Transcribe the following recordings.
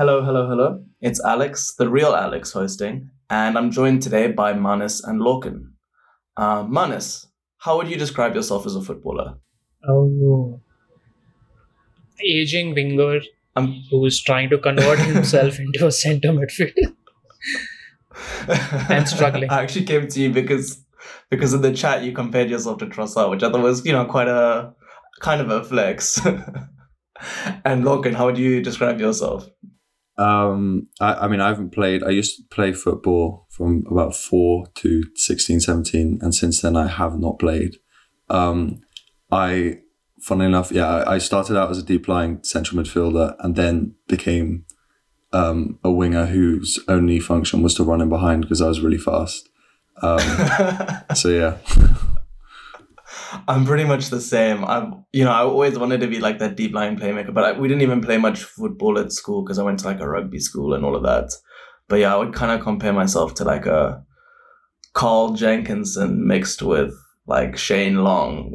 Hello, hello, hello. It's Alex, the real Alex, hosting, and I'm joined today by Manas and Lorcan. Uh, Manas, how would you describe yourself as a footballer? Oh, aging winger Um, who's trying to convert himself into a centre midfielder. And struggling. I actually came to you because because in the chat you compared yourself to Trossard, which I thought was you know quite a kind of a flex. and Lorcan, how would you describe yourself? Um, I, I mean, I haven't played. I used to play football from about four to 16, 17, and since then I have not played. Um, I, funnily enough, yeah, I, I started out as a deep lying central midfielder and then became um, a winger whose only function was to run in behind because I was really fast. Um, so yeah, I'm pretty much the same. I'm, you know, I always wanted to be like that deep line playmaker, but I, we didn't even play much football at school because I went to like a rugby school and all of that. But yeah, I would kind of compare myself to like a Carl Jenkinson mixed with like Shane Long,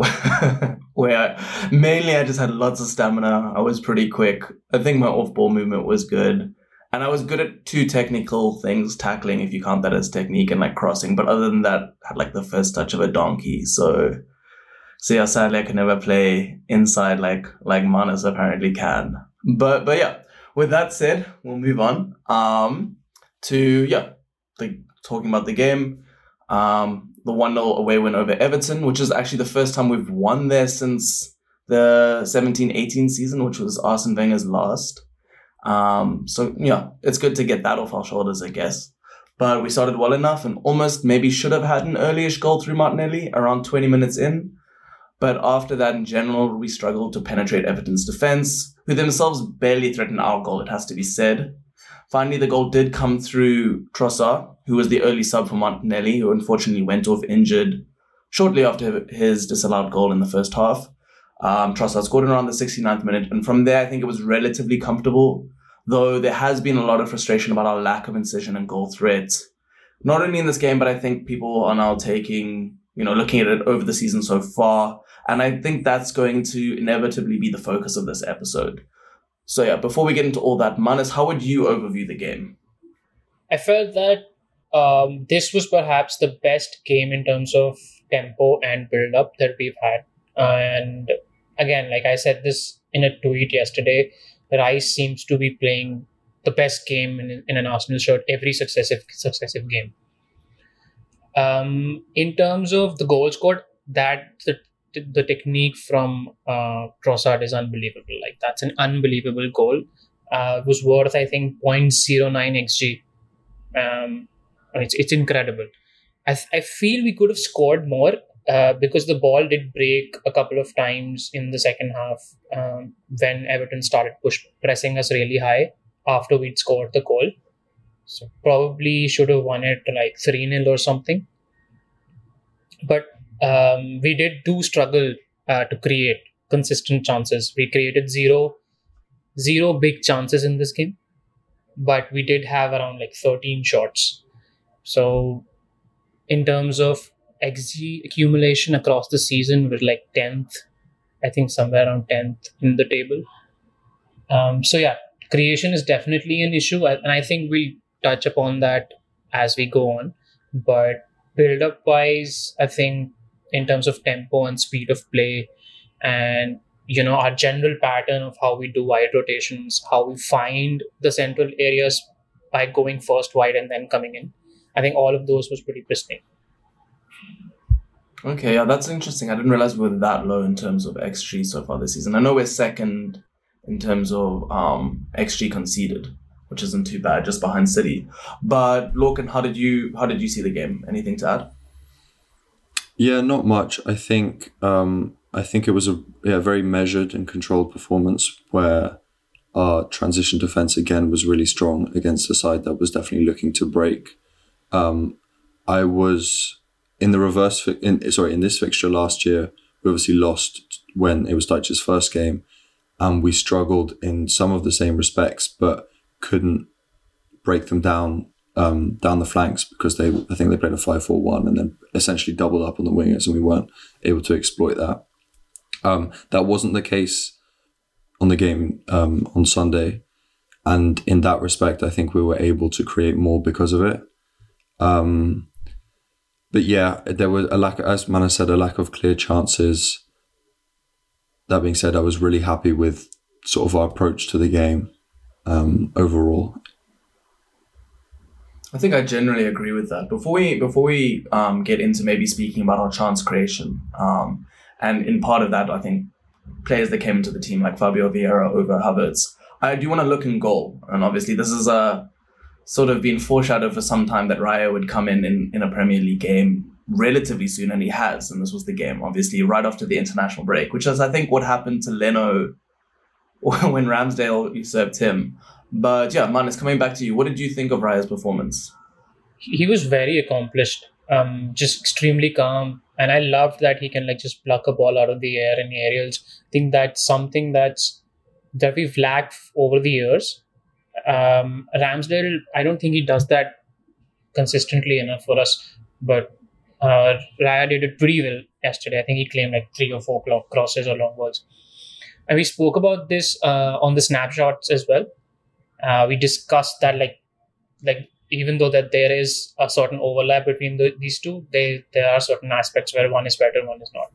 where mainly I just had lots of stamina. I was pretty quick. I think my off ball movement was good. And I was good at two technical things, tackling if you count that as technique and like crossing. But other than that, I had like the first touch of a donkey. So so yeah, sadly I can never play inside like like Manas apparently can. But but yeah, with that said, we'll move on. Um to yeah, the talking about the game. Um the 1-0 away win over Everton, which is actually the first time we've won there since the 17-18 season, which was Arsene Wenger's last. Um so yeah, it's good to get that off our shoulders, I guess. But we started well enough and almost maybe should have had an earlyish goal through Martinelli around 20 minutes in. But after that, in general, we struggled to penetrate Everton's defense, who themselves barely threatened our goal, it has to be said. Finally, the goal did come through Trossard, who was the early sub for Martinelli, who unfortunately went off injured shortly after his disallowed goal in the first half. Um, Trossard scored in around the 69th minute, and from there, I think it was relatively comfortable, though there has been a lot of frustration about our lack of incision and goal threat. Not only in this game, but I think people are now taking, you know, looking at it over the season so far, and I think that's going to inevitably be the focus of this episode. So yeah, before we get into all that, Manas, how would you overview the game? I felt that um, this was perhaps the best game in terms of tempo and build up that we've had. And again, like I said this in a tweet yesterday, Rice seems to be playing the best game in, in an Arsenal shirt every successive successive game. Um, in terms of the goal scored, that the the technique from uh, Trossard is unbelievable. Like that's an unbelievable goal. Uh, it was worth I think 0.09 xg. Um, it's it's incredible. I I feel we could have scored more uh, because the ball did break a couple of times in the second half um, when Everton started push pressing us really high after we'd scored the goal. So probably should have won it like 3 0 or something. But um, we did do struggle uh, to create consistent chances. We created zero, zero big chances in this game, but we did have around like 13 shots. So, in terms of XG accumulation across the season, we're like 10th, I think somewhere around 10th in the table. Um, so, yeah, creation is definitely an issue, and I think we'll touch upon that as we go on. But build up wise, I think in terms of tempo and speed of play and you know our general pattern of how we do wide rotations how we find the central areas by going first wide and then coming in i think all of those was pretty pristine Okay, yeah, that's interesting. I didn't realize we were that low in terms of XG so far this season. I know we're second in terms of um, XG conceded, which isn't too bad, just behind City. But Lorcan, how did you how did you see the game? Anything to add? yeah, not much. I think um, I think it was a yeah, very measured and controlled performance where our transition defense again was really strong against a side that was definitely looking to break. Um, I was in the reverse. In sorry, in this fixture last year, we obviously lost when it was Dyche's first game, and we struggled in some of the same respects, but couldn't break them down um, down the flanks because they I think they played a 5-4-1 and then essentially doubled up on the wingers, and we weren't able to exploit that. Um, that wasn't the case on the game um, on Sunday. and in that respect, I think we were able to create more because of it. Um, but yeah, there was a lack, as Manas said, a lack of clear chances. That being said, I was really happy with sort of our approach to the game um, overall. I think I generally agree with that. Before we before we um, get into maybe speaking about our chance creation, um, and in part of that, I think players that came into the team like Fabio Vieira over Havertz, I do want to look in goal, and obviously this is a sort of been foreshadowed for some time that Raya would come in, in in a Premier League game relatively soon, and he has, and this was the game, obviously right after the international break, which is I think what happened to Leno when Ramsdale usurped him. But yeah, Man, it's coming back to you. What did you think of Raya's performance? He was very accomplished, um, just extremely calm, and I loved that he can like just pluck a ball out of the air in aerials. I think that's something that's that we've lacked over the years. Um, Ramsdale, I don't think he does that consistently enough for us, but uh, Raya did it pretty well yesterday. I think he claimed like three or four crosses or long balls. And we spoke about this uh, on the snapshots as well. Uh, we discussed that like like even though that there is a certain overlap between the, these two, they there are certain aspects where one is better, one is not.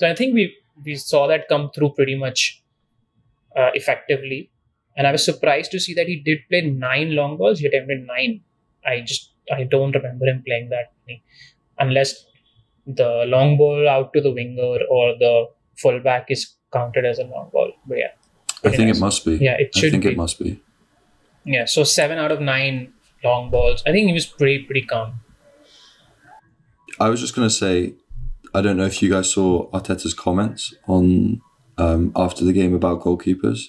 So I think we we saw that come through pretty much uh, effectively. And I was surprised to see that he did play nine long balls. He attempted nine. I just I don't remember him playing that many, unless the long ball out to the winger or the fullback is counted as a long ball. But yeah, I think nice. it must be. Yeah, it should. I think be. it must be. Yeah, so seven out of nine long balls. I think he was pretty pretty calm. I was just gonna say, I don't know if you guys saw Arteta's comments on um, after the game about goalkeepers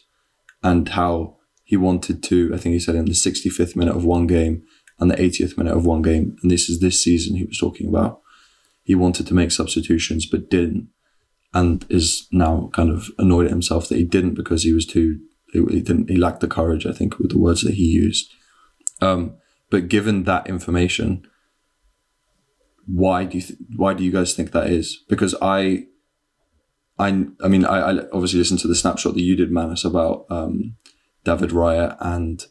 and how he wanted to. I think he said in the 65th minute of one game and the 80th minute of one game, and this is this season he was talking about. He wanted to make substitutions but didn't, and is now kind of annoyed at himself that he didn't because he was too. He didn't. He lacked the courage. I think with the words that he used. Um, but given that information, why do you th- why do you guys think that is? Because I, I, I mean, I, I obviously listened to the snapshot that you did, Manas, about um, David Raya, and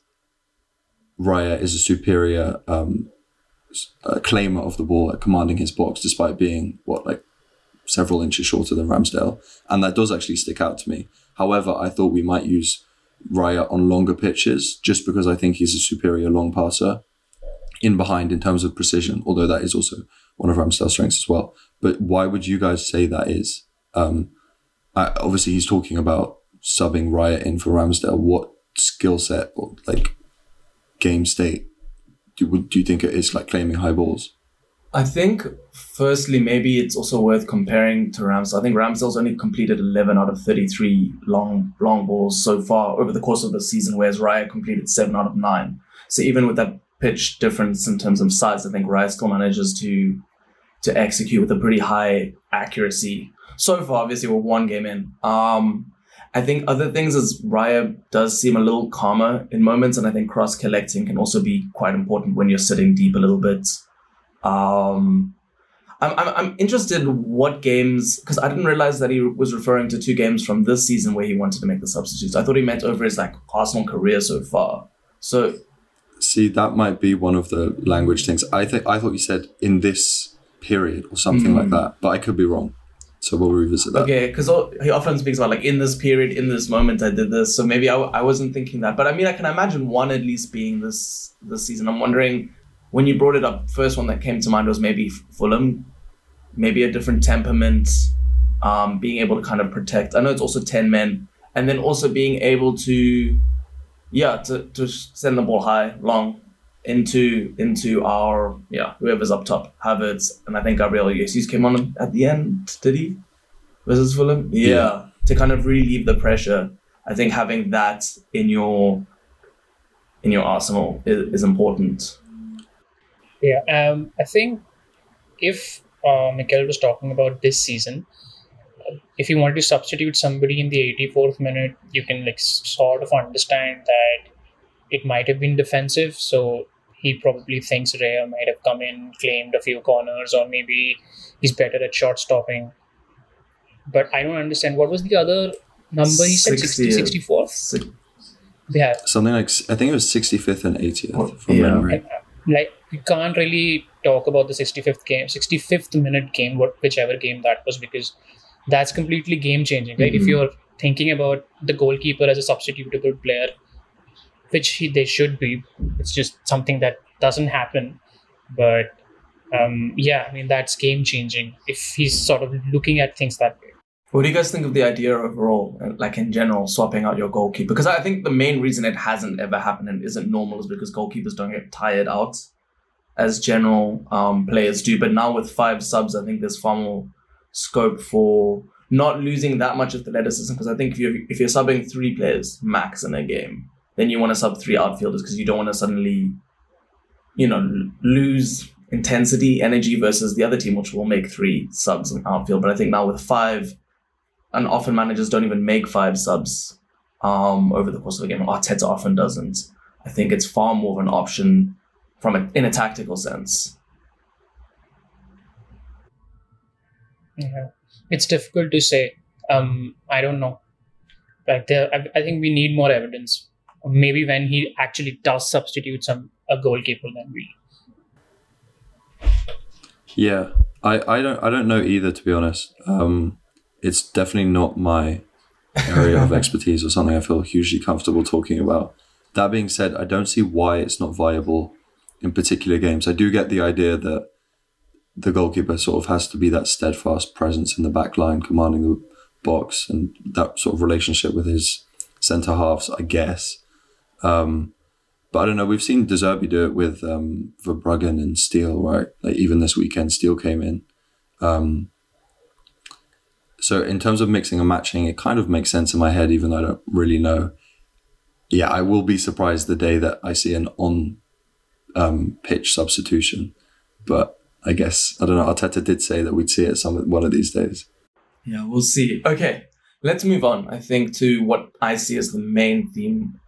Raya is a superior um, a claimer of the ball at commanding his box, despite being what like several inches shorter than Ramsdale, and that does actually stick out to me. However, I thought we might use Raya on longer pitches just because I think he's a superior long passer in behind in terms of precision, although that is also one of Ramsdale's strengths as well. But why would you guys say that is? Um, I, obviously, he's talking about subbing Raya in for Ramsdale. What skill set or like game state do, do you think it is like claiming high balls? I think, firstly, maybe it's also worth comparing to Ramsdale. I think Ramsdale's only completed 11 out of 33 long long balls so far over the course of the season, whereas Raya completed 7 out of 9. So even with that pitch difference in terms of size, I think Raya still manages to to execute with a pretty high accuracy. So far, obviously, we're one game in. Um, I think other things is Raya does seem a little calmer in moments, and I think cross collecting can also be quite important when you're sitting deep a little bit. Um, I'm, I'm, I'm interested what games because I didn't realize that he was referring to two games from this season where he wanted to make the substitutes. I thought he meant over his like Arsenal career so far. So, see, that might be one of the language things. I think I thought you said in this period or something mm. like that, but I could be wrong. So we'll revisit that. Okay, because he often speaks about like in this period, in this moment, I did this. So maybe I, I wasn't thinking that, but I mean, I can imagine one at least being this this season. I'm wondering when you brought it up, first one that came to mind was maybe Fulham, maybe a different temperament, um, being able to kind of protect. I know it's also 10 men, and then also being able to, yeah, to, to send the ball high, long into into our, yeah, whoever's up top, Havertz, and I think Gabriel Jesus came on at the end, did he? Versus Fulham? Yeah, yeah. To kind of relieve the pressure. I think having that in your in your arsenal is, is important. Yeah, um, I think if uh, Mikel was talking about this season, if you wanted to substitute somebody in the 84th minute, you can like sort of understand that it might have been defensive. So he probably thinks Raya might have come in, claimed a few corners, or maybe he's better at short stopping. But I don't understand what was the other number he said 60, 64th? Yeah, Something like I think it was 65th and 80th from Yeah. memory. Like you can't really talk about the 65th game 65th minute game what whichever game that was because that's completely game changing right? If Mhm. you're thinking about the goalkeeper as a substitutable player which he, they should be it's just something that doesn't happen. But um, yeah i mean that's game changing if he's sort of looking at things that way What do you guys think of the idea overall, uh, like in general, swapping out your goalkeeper? Because I think the main reason it hasn't ever happened and isn't normal is because goalkeepers don't get tired out as general um, players do. But now with five subs, I think there's far more scope for not losing that much athleticism. Because I think if you're if you're subbing three players max in a game, then you want to sub three outfielders because you don't want to suddenly, you know, lose intensity, energy versus the other team, which will make three subs in outfield. But I think now with five and often managers don't even make five subs um, over the course of a game. Arteta often doesn't. I think it's far more of an option from a, in a tactical sense. Yeah, it's difficult to say. Um, I don't know. Like there, I, I think we need more evidence. Maybe when he actually does substitute some a goalkeeper, then we. Yeah, I, I don't I don't know either to be honest. Um, it's definitely not my area of expertise or something I feel hugely comfortable talking about. That being said, I don't see why it's not viable in particular games. I do get the idea that the goalkeeper sort of has to be that steadfast presence in the back line, commanding the box, and that sort of relationship with his centre halves, I guess. Um, but I don't know. We've seen De Zerbi do it with um, Verbruggen and Steele, right? Like even this weekend, Steele came in. Um, so in terms of mixing and matching, it kind of makes sense in my head, even though I don't really know. Yeah, I will be surprised the day that I see an on um, pitch substitution. But I guess I don't know. Arteta did say that we'd see it some one of these days. Yeah, we'll see. Okay, let's move on. I think to what I see as the main theme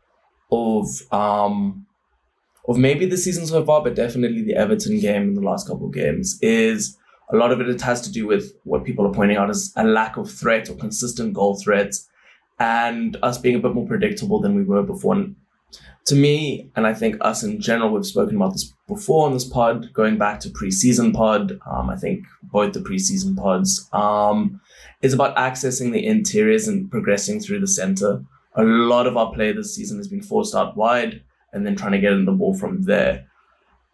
of um of maybe the season so far, but definitely the Everton game in the last couple of games is a lot of it, it has to do with what people are pointing out as a lack of threat or consistent goal threats and us being a bit more predictable than we were before. And to me, and I think us in general, we've spoken about this before on this pod, going back to preseason pod. Um, I think both the preseason pods um, is about accessing the interiors and progressing through the center. A lot of our play this season has been forced out wide and then trying to get in the ball from there.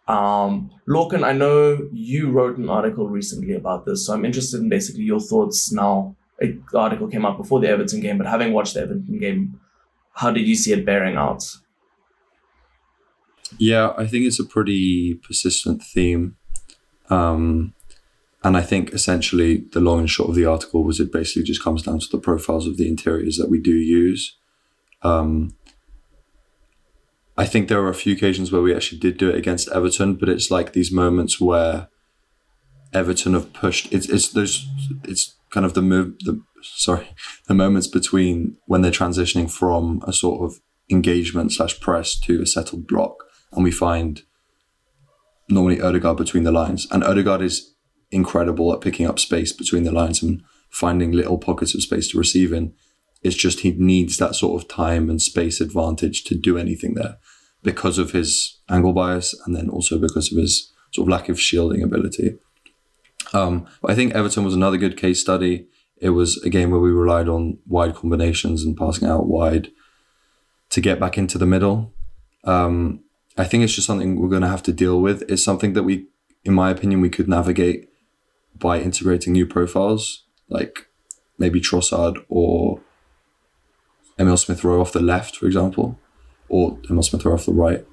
Um, Lorcan, I know you wrote an article recently about this, so I'm interested in basically your thoughts now. The article came out before the Everton game, but having watched the Everton game, how did you see it bearing out? Yeah, I think it's a pretty persistent theme. Um, and I think essentially the long and short of the article was it basically just comes down to the profiles of the interiors that we do use. Um, I think there were a few occasions where we actually did do it against Everton, but it's like these moments where Everton have pushed. It's it's those. It's kind of the move. The sorry, the moments between when they're transitioning from a sort of engagement slash press to a settled block, and we find normally Odegaard between the lines, and Odegaard is incredible at picking up space between the lines and finding little pockets of space to receive in. It's just he needs that sort of time and space advantage to do anything there because of his angle bias and then also because of his sort of lack of shielding ability. Um, I think Everton was another good case study. It was a game where we relied on wide combinations and passing out wide to get back into the middle. Um, I think it's just something we're going to have to deal with. It's something that we, in my opinion, we could navigate by integrating new profiles, like maybe Trossard or Emil Smith Rowe off the left, for example, or Emil Smith Rowe off the right.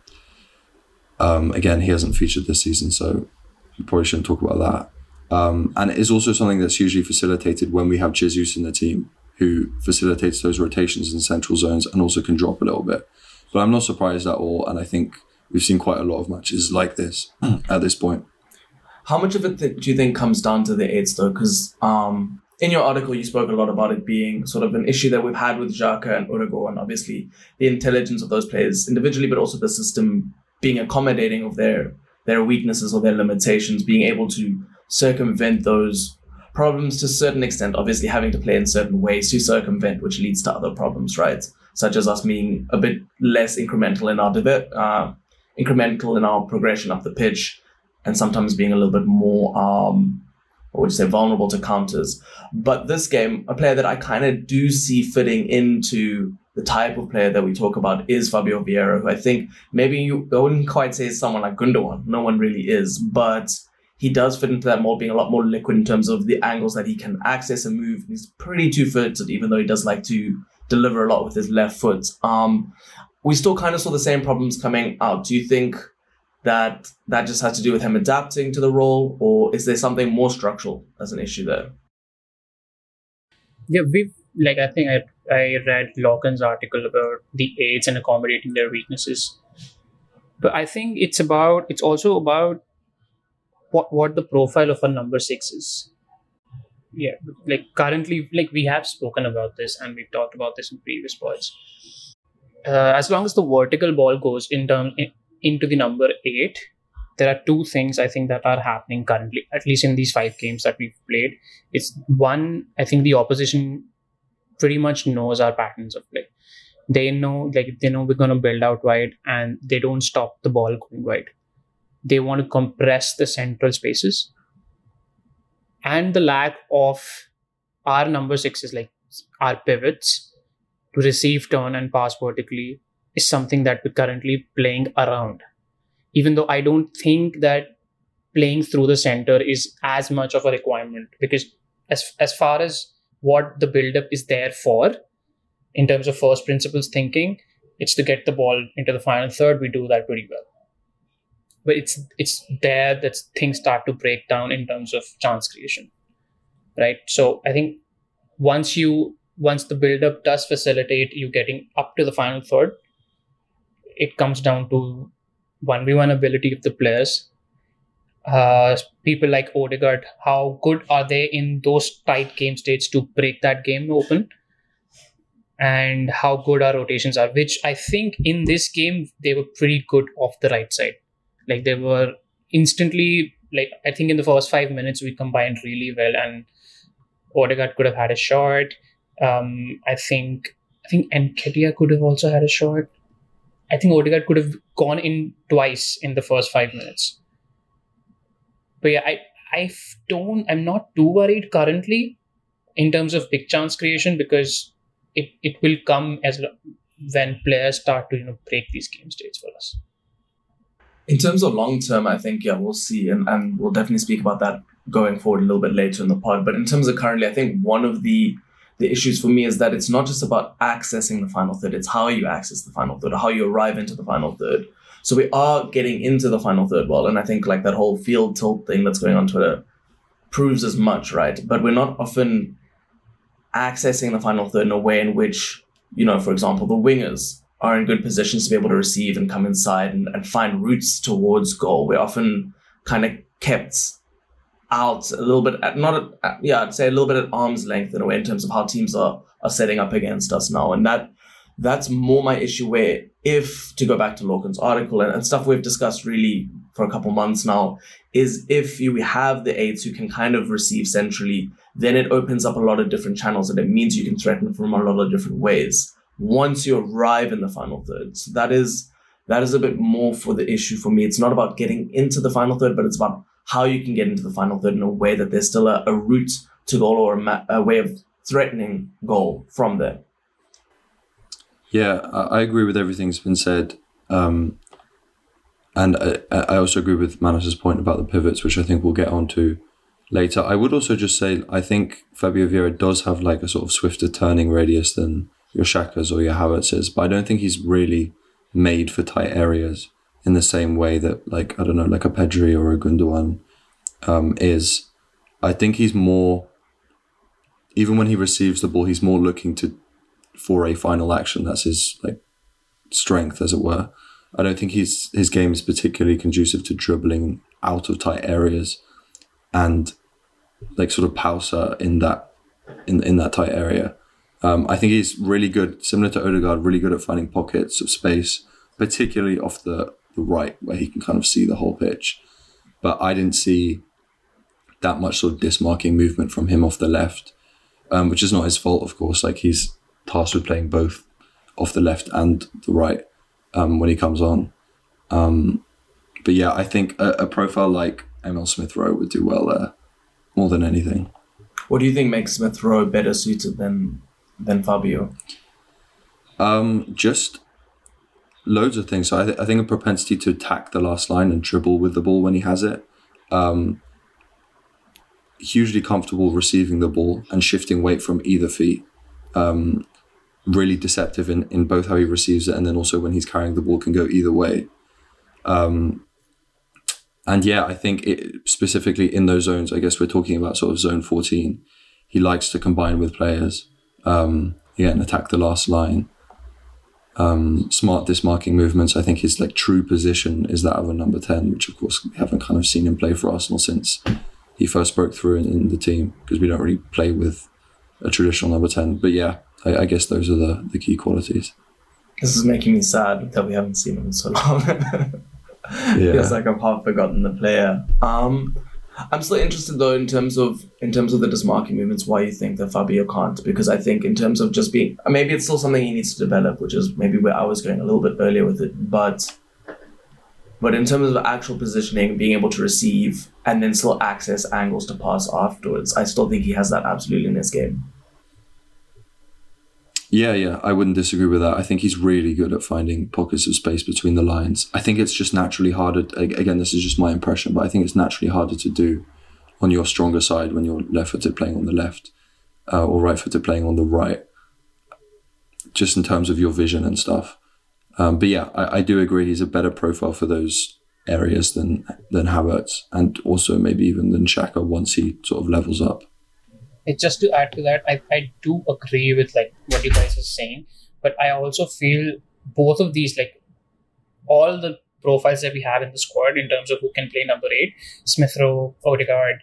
Um, again, he hasn't featured this season, so we probably shouldn't talk about that. Um, and it is also something that's usually facilitated when we have Jesus in the team, who facilitates those rotations in central zones and also can drop a little bit. But I'm not surprised at all, and I think we've seen quite a lot of matches like this at this point. How much of it th- do you think comes down to the eights though? Because um, in your article, you spoke a lot about it being sort of an issue that we've had with Xhaka and Odegaard, and obviously the intelligence of those players individually, but also the system being accommodating of their their weaknesses or their limitations, being able to circumvent those problems to a certain extent, obviously having to play in certain ways to circumvent, which leads to other problems, right? Such as us being a bit less incremental in our uh, incremental in our progression up the pitch, and sometimes being a little bit more, um, what would you say, vulnerable to counters. But this game, a player that I kind of do see fitting into the type of player that we talk about is Fabio Vieira, who I think maybe you I wouldn't quite say is someone like Gundogan. No one really is, but he does fit into that mold, being a lot more liquid in terms of the angles that he can access and move. He's pretty two-footed, even though he does like to deliver a lot with his left foot. Um, we still kind of saw the same problems coming out. Do you think that that just has to do with him adapting to the role, or is there something more structural as an issue there? Yeah, we've like I think I I read Lorcan's article about the eights and accommodating their weaknesses, but I think it's about it's also about what what the profile of a number six is. Yeah like currently like we have spoken about this and we've talked about this in previous pods. Uh, as long as the vertical ball goes in term in, into the number eight. There are two things i think that are happening currently at least in these five games that we've played. It's one i think the opposition pretty much knows our patterns of play. They know like they know we're going to build out wide and they don't stop the ball going wide. They want to compress the central spaces. And the lack of our number six is like our pivots to receive turn and pass vertically is something that we're currently playing around. Even though i don't think that playing through the center is as much of a requirement because as as far as what the build-up is there for in terms of first principles thinking it's to get the ball into the final third we do that pretty well. But it's it's there that things start to break down in terms of chance creation right? So i think once you once the build up does facilitate you getting up to the final third it comes down to 1v1 ability of the players uh, people like Odegaard, how good are they in those tight game states to break that game open? And how good our rotations are, which I think in this game they were pretty good off the right side. Like they were instantly like I think in the first five minutes we combined really well, and Odegaard could have had a shot. Um, I think I think Nketiah could have also had a shot. I think Odegaard could have gone in twice in the first five minutes. But yeah, I I don't I'm not too worried currently in terms of big chance creation because it, it will come as when players start to you know break these game states for us. In terms of long term, I think yeah, we'll see, and, and we'll definitely speak about that going forward a little bit later in the pod. But in terms of currently, I think one of the the issues for me is that it's not just about accessing the final third; it's how you access the final third, how you arrive into the final third. So we are getting into the final third well, and I think like that whole field tilt thing that's going on Twitter proves as much, right? But we're not often accessing the final third in a way in which, you know, for example, the wingers are in good positions to be able to receive and come inside and, and find routes towards goal. We're often kind of kept out a little bit, at, not at, yeah, I'd say a little bit at arm's length in a way in terms of how teams are are setting up against us now, and that that's more my issue. Where if to go back to Lorcan's article and, and stuff we've discussed really for a couple months now, is if you have the eights who can kind of receive centrally, then it opens up a lot of different channels, and it means you can threaten from a lot of different ways once you arrive in the final third. So that is that is a bit more for the issue for me. It's not about getting into the final third, but it's about how you can get into the final third in a way that there's still a, a route to goal or a, ma- a, way of threatening goal from there. Yeah, I, agree with everything that's been said. Um, and I, I also agree with Manas's point about the pivots, which I think we'll get onto later. I would also just say I think Fabio Vieira does have like a sort of swifter turning radius than your Xhakas or your Havertzes, but I don't think he's really made for tight areas in the same way that like I don't know, like a Pedri or a Gundogan um, is. I think he's more even when he receives the ball, he's more looking to for a final action. That's his like strength, as it were. I don't think his his game is particularly conducive to dribbling out of tight areas and like sort of pausa in that in in that tight area. Um, I think he's really good, similar to Odegaard, really good at finding pockets of space, particularly off the, the right, where he can kind of see the whole pitch. But I didn't see that much sort of dismarking movement from him off the left, um, which is not his fault, of course. Like he's tasked with playing both off the left and the right um, when he comes on. Um, but yeah, I think a, a profile like Emil Smith Rowe would do well there more than anything. What do you think makes Smith Rowe better suited than than Fabio? Um, just loads of things. So I, th- I think a propensity to attack the last line and dribble with the ball when he has it. Um, hugely comfortable receiving the ball and shifting weight from either feet. Um, really deceptive in, in both how he receives it and then also when he's carrying the ball can go either way. Um, and yeah, I think it, specifically in those zones, I guess we're talking about sort of zone 14. He likes to combine with players, um, yeah, and attack the last line. Um, smart dismarking movements. I think his like true position is that of a number 10, which of course we haven't kind of seen him play for Arsenal since he first broke through in, in the team because we don't really play with a traditional number 10. But yeah, I, I, guess those are the, the key qualities. This is making me sad that we haven't seen him in so long. yeah. Feels like I've half forgotten the player. Um, I'm still interested though in terms of in terms of the dismarking movements. Why you think that Fabio can't? Because I think in terms of just being uh, maybe it's still something he needs to develop, which is maybe where I was going a little bit earlier with it. But but in terms of actual positioning, being able to receive and then still access angles to pass afterwards, I still think he has that absolutely in his game. Yeah, yeah, I wouldn't disagree with that. I think he's really good at finding pockets of space between the lines. I think it's just naturally harder. Again, this is just my impression, but I think it's naturally harder to do on your stronger side when you're left footed playing on the left uh, or right footed playing on the right, just in terms of your vision and stuff. Um, but yeah, I, I, do agree he's a better profile for those areas than than Havertz, and also maybe even than Xhaka once he sort of levels up. It's just to add to that, I, I do agree with like what you guys are saying, but I also feel both of these like all the profiles that we have in the squad in terms of who can play number eight, Smith Rowe, Odegaard,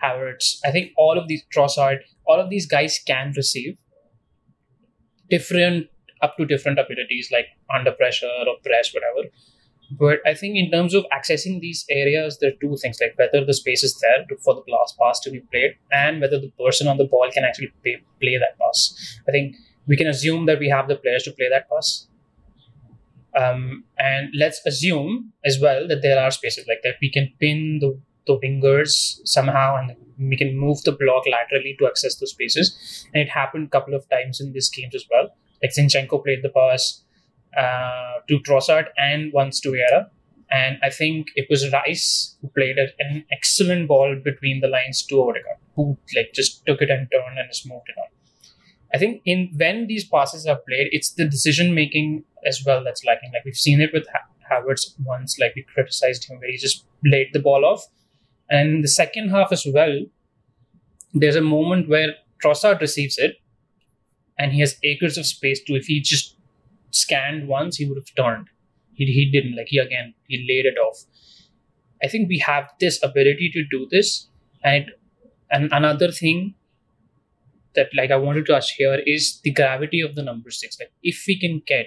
Havertz. I think all of these Trossard, all of these guys can receive different up to different abilities like under pressure or press, whatever. But I think in terms of accessing these areas, there are two things like whether the space is there to, for the last pass to be played and whether the person on the ball can actually play, play that pass. I think we can assume that we have the players to play that pass. Um, and let's assume as well that there are spaces like that we can pin the, the wingers somehow and we can move the block laterally to access those spaces. And it happened a couple of times in these games as well. Like Zinchenko played the pass uh, to Trossard and once to Vieira. And I think it was Rice who played an excellent ball between the lines to Odegaard, who like just took it and turned and just moved it on. I think in when these passes are played, it's the decision making as well that's lacking. Like we've seen it with Havertz once, like we criticized him where he just laid the ball off. And the second half as well, there's a moment where Trossard receives it and he has acres of space to if he just scanned once, he would have turned. He, he didn't. Like, he again, he laid it off. I think we have this ability to do this. And, and another thing that like I wanted to ask here is the gravity of the number six. Like if we can get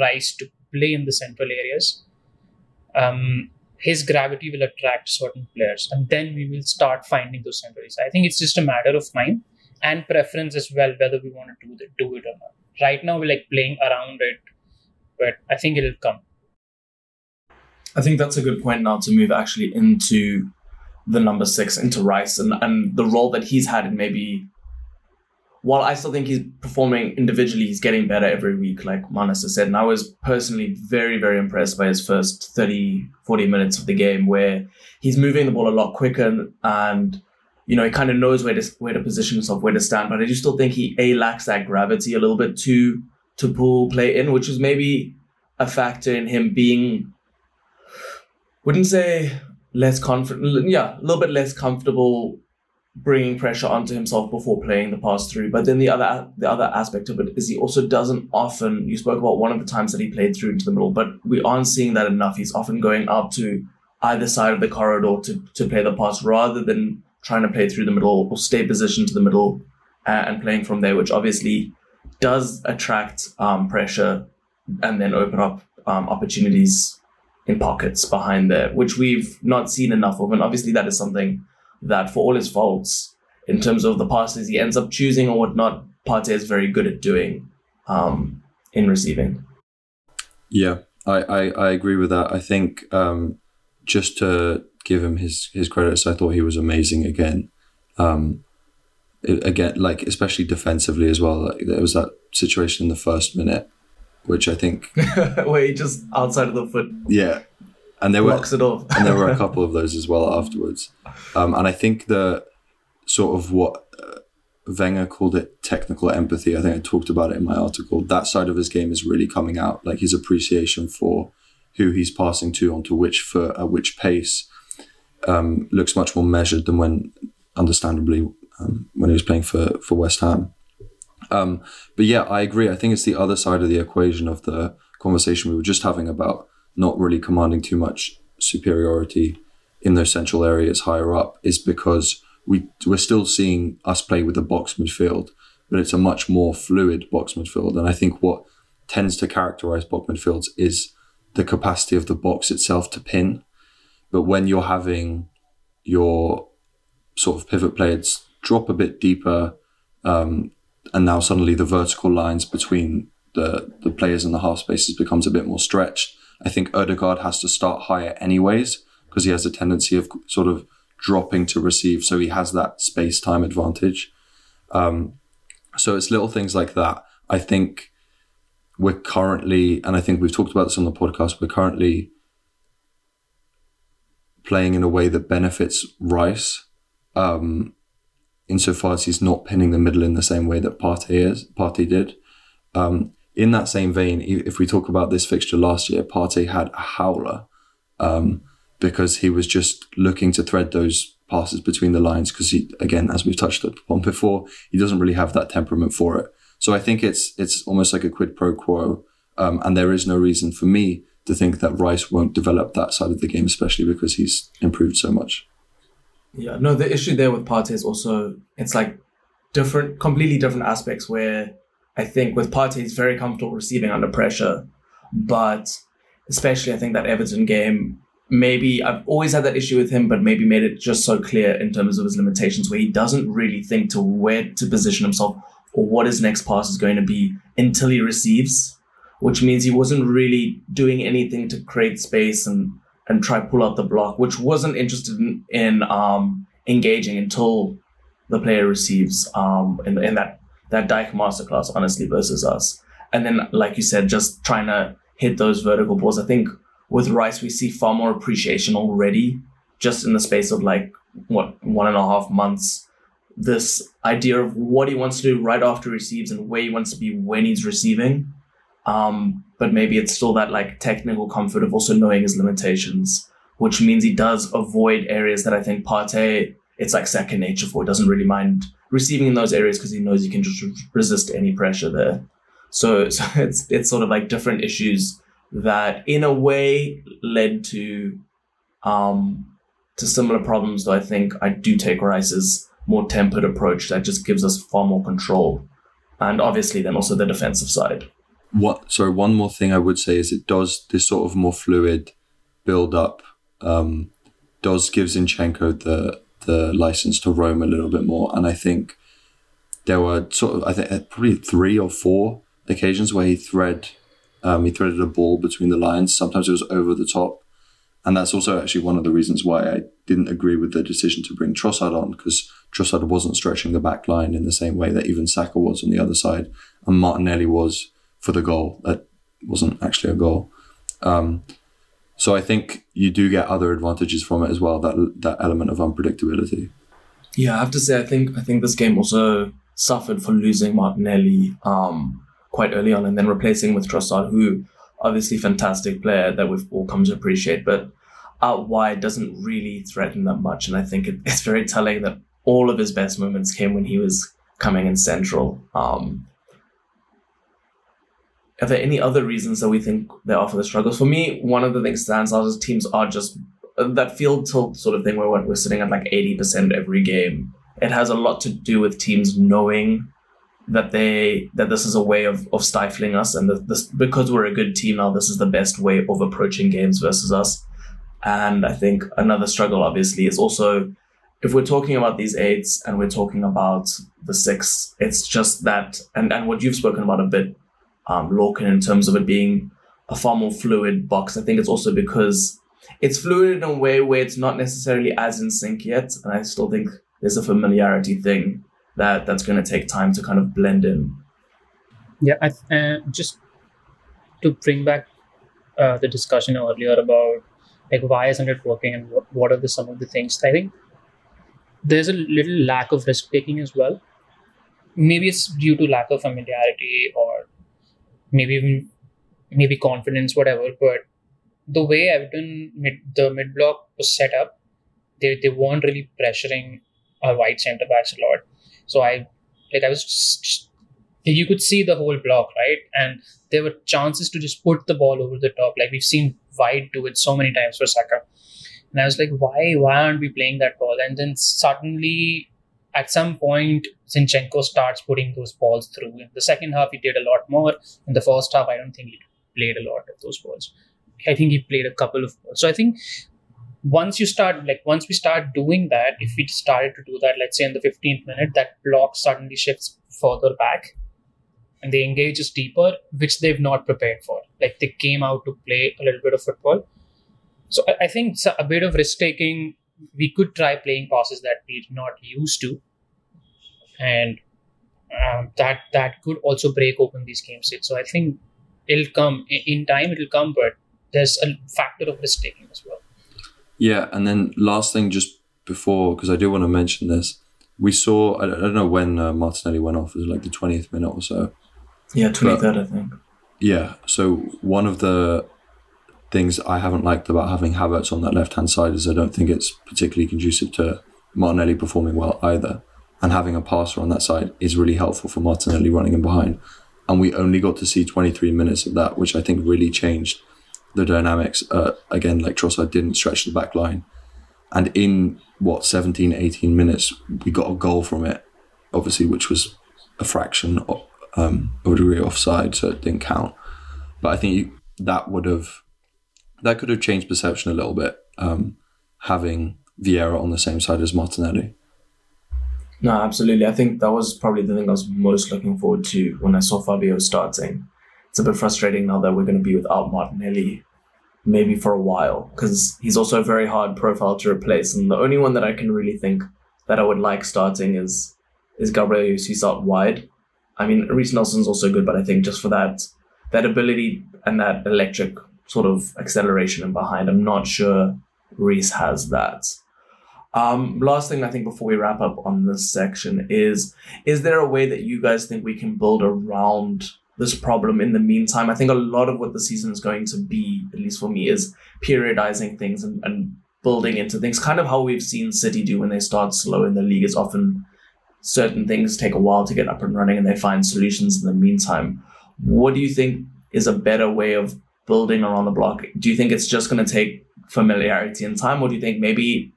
Rice to play in the central areas, um, his gravity will attract certain players, and then we will start finding those central areas. I think it's just a matter of time and preference as well whether we want to do, the, do it or not right now we're like playing around it but i think it'll come i think that's a good point now to move actually into the number six into rice and, and the role that he's had in maybe while I still think he's performing individually, he's getting better every week, like Manas has said. And I was personally very, very impressed by his first 30, 40 minutes of the game where he's moving the ball a lot quicker and, and you know, he kind of knows where to where to position himself, where to stand. But I do still think he a lacks that gravity a little bit to to pull play in, which is maybe a factor in him being wouldn't say less confident, yeah, a little bit less comfortable bringing pressure onto himself before playing the pass through. But then the other the other aspect of it is he also doesn't often. You spoke about one of the times that he played through into the middle, but we aren't seeing that enough. He's often going out to either side of the corridor to to play the pass rather than trying to play through the middle or stay positioned to the middle uh, and playing from there, which obviously does attract um, pressure and then open up um, opportunities in pockets behind there, which we've not seen enough of. And obviously, that is something that for all his faults, in terms of the passes he ends up choosing or whatnot, Partey is very good at doing um, in receiving. Yeah, I, I, I agree with that. I think um, just to give him his his credits, I thought he was amazing again. Um, again, like especially defensively as well. Like, there was that situation in the first minute, which I think where he just outside of the foot, yeah, and there were it off. and there were a couple of those as well afterwards. Um, and I think the sort of what uh, Wenger called it technical empathy. I think I talked about it in my article. That side of his game is really coming out, like his appreciation for who he's passing to, onto which foot, at which pace, um, looks much more measured than when, understandably, um, when he was playing for for West Ham. Um, but yeah, I agree. I think it's the other side of the equation of the conversation we were just having about not really commanding too much superiority in those central areas higher up is because we we're still seeing us play with a box midfield, but it's a much more fluid box midfield. And I think what tends to characterize box midfields is the capacity of the box itself to pin. But when you're having your sort of pivot players drop a bit deeper, um, and now suddenly the vertical lines between the the players and the half spaces becomes a bit more stretched. I think Odegaard has to start higher anyways because he has a tendency of sort of dropping to receive, so he has that space time advantage. Um, so it's little things like that. I think we're currently, and I think we've talked about this on the podcast, we're currently playing in a way that benefits Rice, um, insofar as he's not pinning the middle in the same way that Partey is. Partey did. Um, in that same vein, if we talk about this fixture last year, Partey had a howler um, because he was just looking to thread those passes between the lines. Because he, again, as we've touched upon before, he doesn't really have that temperament for it. So I think it's it's almost like a quid pro quo, um, and there is no reason for me to think that Rice won't develop that side of the game, especially because he's improved so much. Yeah, no, the issue there with Partey is also it's like different, completely different aspects where I think with Partey he's very comfortable receiving under pressure, but especially I think that Everton game maybe I've always had that issue with him, but maybe made it just so clear in terms of his limitations where he doesn't really think to where to position himself or what his next pass is going to be until he receives, which means he wasn't really doing anything to create space and and try pull out the block, which wasn't interested in, in um, engaging until the player receives um, in, in that that Dyche masterclass, honestly, versus us. And then, like you said, just trying to hit those vertical balls. I think with Rice, we see far more appreciation already, just in the space of like what one and a half months. This idea of what he wants to do right after he receives and where he wants to be when he's receiving. Um, but maybe it's still that like technical comfort of also knowing his limitations, which means he does avoid areas that I think Partey it's like second nature for. He doesn't really mind receiving in those areas because he knows he can just resist any pressure there. So, so it's it's sort of like different issues that in a way led to um to similar problems though I think I do take Rice's more tempered approach that just gives us far more control. And obviously then also the defensive side. What sorry, one more thing I would say is it does this sort of more fluid build up um does give Zinchenko the the license to roam a little bit more. And I think there were sort of I think probably three or four occasions where he thread um, he threaded a ball between the lines. Sometimes it was over the top, and that's also actually one of the reasons why I didn't agree with the decision to bring Trossard on because Trossard wasn't stretching the back line in the same way that even Saka was on the other side, and Martinelli was for the goal. That wasn't actually a goal. Um, so I think you do get other advantages from it as well. That that element of unpredictability. Yeah, I have to say, I think I think this game also suffered for losing Martinelli um, quite early on, and then replacing with Trossard, who obviously fantastic player that we've all come to appreciate, but out wide doesn't really threaten that much. And I think it, it's very telling that all of his best moments came when he was coming in central. Um, are there any other reasons that we think are for the struggles? For me, one of the things that stands out is teams are just that field tilt sort of thing where we're sitting at like 80% every game. It has a lot to do with teams knowing that they that this is a way of, of stifling us and that this because we're a good team now this is the best way of approaching games versus us and i think another struggle obviously is also if we're talking about these eights and we're talking about the six, it's just that, and, and what you've spoken about a bit, um, Lorcan, in terms of it being a far more fluid box. I think it's also because it's fluid in a way where it's not necessarily as in sync yet, and I still think there's a familiarity thing that that's going to take time to kind of blend in. Yeah, I, uh, just to bring back uh, the discussion earlier about like why isn't it working and what, what are the some of the things i think there's a little lack of risk taking as well maybe it's due to lack of familiarity or maybe even maybe confidence whatever but the way everton mid the mid block was set up they, they weren't really pressuring our wide center backs a lot so i like i was just, you could see the whole block right and there were chances to just put the ball over the top like we've seen White do it so many times for Saka. And I was like, why why aren't we playing that ball? And then suddenly at some point Zinchenko starts putting those balls through. In the second half he did a lot more. In the first half, I don't think he played a lot of those balls. I think he played a couple of balls. So I think once you start like once we start doing that, if we started to do that, let's say in the 15th minute, that block suddenly shifts further back and they engage us deeper, which they've not prepared for. Like they came out to play a little bit of football. So I, I think a bit of risk taking. We could try playing passes that we're not used to, and um, that that could also break open these game states. So I think it'll come in time. It'll come, but there's a factor of risk taking as well. Yeah, and then last thing, just before, because I do want to mention this, we saw I don't know when uh, Martinelli went off. It was like the twentieth minute or so. Yeah, twenty third, I think. Yeah. So one of the things I haven't liked about having Havertz on that left hand side is I don't think it's particularly conducive to Martinelli performing well either. And having a passer on that side is really helpful for Martinelli running in behind. And we only got to see 23 minutes of that, which I think really changed the dynamics. Uh, again, like Trossard didn't stretch the back line. And in what, 17, 18 minutes, we got a goal from it, obviously, which was a fraction of, um, a degree offside, so it didn't count. But I think you, that would have that could have changed perception a little bit, um, having Vieira on the same side as Martinelli. No, absolutely. I think that was probably the thing I was most looking forward to when I saw Fabio starting. It's a bit frustrating now that we're going to be without Martinelli, maybe for a while, because he's also a very hard profile to replace. And the only one that I can really think that I would like starting is is Gabriel Jesus out wide. I mean, Reiss Nelson's also good, but I think just for that that ability and that electric sort of acceleration in behind, I'm not sure Reiss has that. Um, last thing I think before we wrap up on this section is is there a way that you guys think we can build around this problem in the meantime? I think a lot of what the season is going to be, at least for me, is periodizing things and, and building into things. Kind of how we've seen City do when they start slow in the league is often certain things take a while to get up and running and they find solutions in the meantime. What do you think is a better way of building around the block? Do you think it's just going to take familiarity and time, or do you think maybe,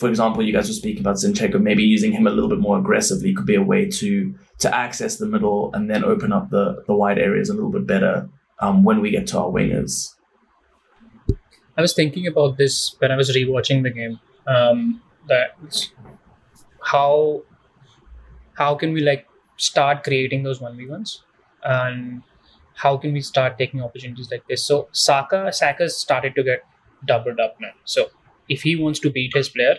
for example, you guys were speaking about Zinchenko, maybe using him a little bit more aggressively could be a way to to access the middle and then open up the the wide areas a little bit better um, when we get to our wingers? I was thinking about this when I was rewatching the game. Um, that how how can we like start creating those 1v1s and how can we start taking opportunities like this so saka saka's started to get doubled up now so if he wants to beat his player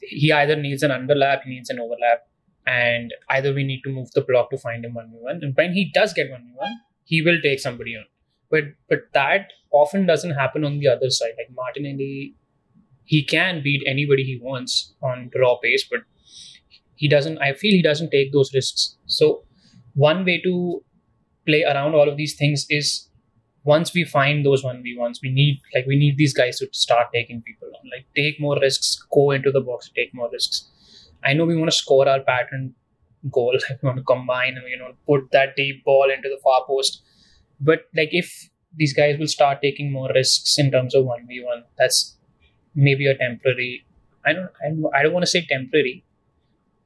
he either needs an underlap he needs an overlap and either we need to move the block to find him 1v1 and when he does get 1v1 he will take somebody on. But but that often doesn't happen on the other side. Like martinelli he can beat anybody he wants on raw pace but he doesn't i feel he doesn't take those risks. So one way to play around all of these things is once we find those 1v1s we need like we need these guys to start taking people on. Like take more risks go into the box take more risks. I know we want to score our pattern goal like we want to combine and you know put that deep ball into the far post. But like if these guys will start taking more risks in terms of 1v1 that's maybe a temporary i don't i don't, want to say temporary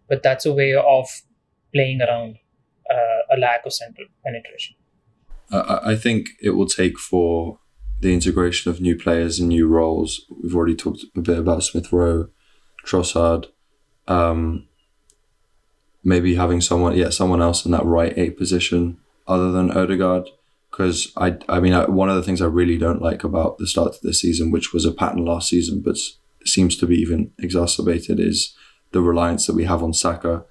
but that's a way of playing around uh, a lack of central penetration. I think it will take for the integration of new players and new roles. We've already talked a bit about Smith Rowe, Trossard, um, maybe having someone, yeah, someone else in that right eight position other than Odegaard. Because I, I mean, I, one of the things I really don't like about the start of this season, which was a pattern last season, but seems to be even exacerbated, is the reliance that we have on Saka,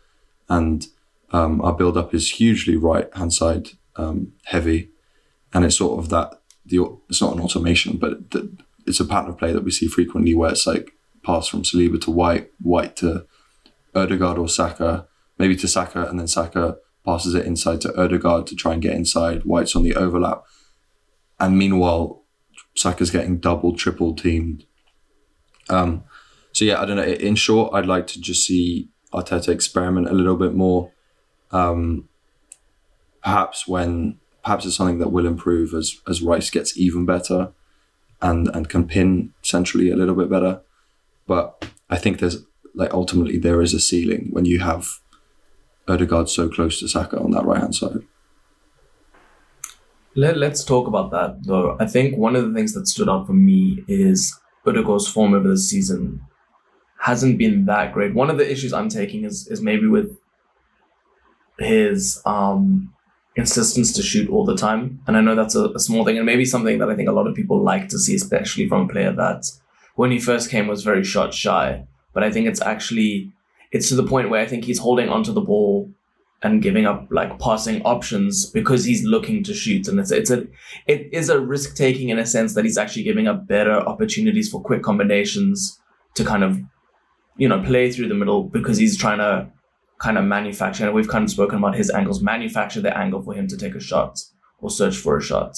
and um, our build up is hugely right hand side um, heavy, and it's sort of that the it's not an automation, but the, it's a pattern of play that we see frequently where it's like pass from Saliba to White, White to Odegaard or Saka, maybe to Saka, and then Saka passes it inside to Odegaard to try and get inside. White's on the overlap, and meanwhile, Saka's getting double, triple teamed. Um, so yeah, I don't know. In short, I'd like to just see Arteta experiment a little bit more. Um, perhaps when perhaps it's something that will improve as as Rice gets even better and and can pin centrally a little bit better. But I think there's like ultimately there is a ceiling when you have Odegaard so close to Saka on that right hand side. Let, let's talk about that though. I think one of the things that stood out for me is Odegaard's form over the season hasn't been that great. One of the issues I'm taking is is maybe with his um insistence to shoot all the time. And I know that's a, a, small thing and maybe something that I think a lot of people like to see, especially from a player that when he first came was very shot shy. But I think it's actually it's to the point where I think he's holding onto the ball and giving up like passing options because he's looking to shoot. And it's it's a it is a risk taking in a sense that he's actually giving up better opportunities for quick combinations to kind of you know play through the middle because he's trying to kind of manufacture, and we've kind of spoken about his angles, manufacture the angle for him to take a shot or search for a shot.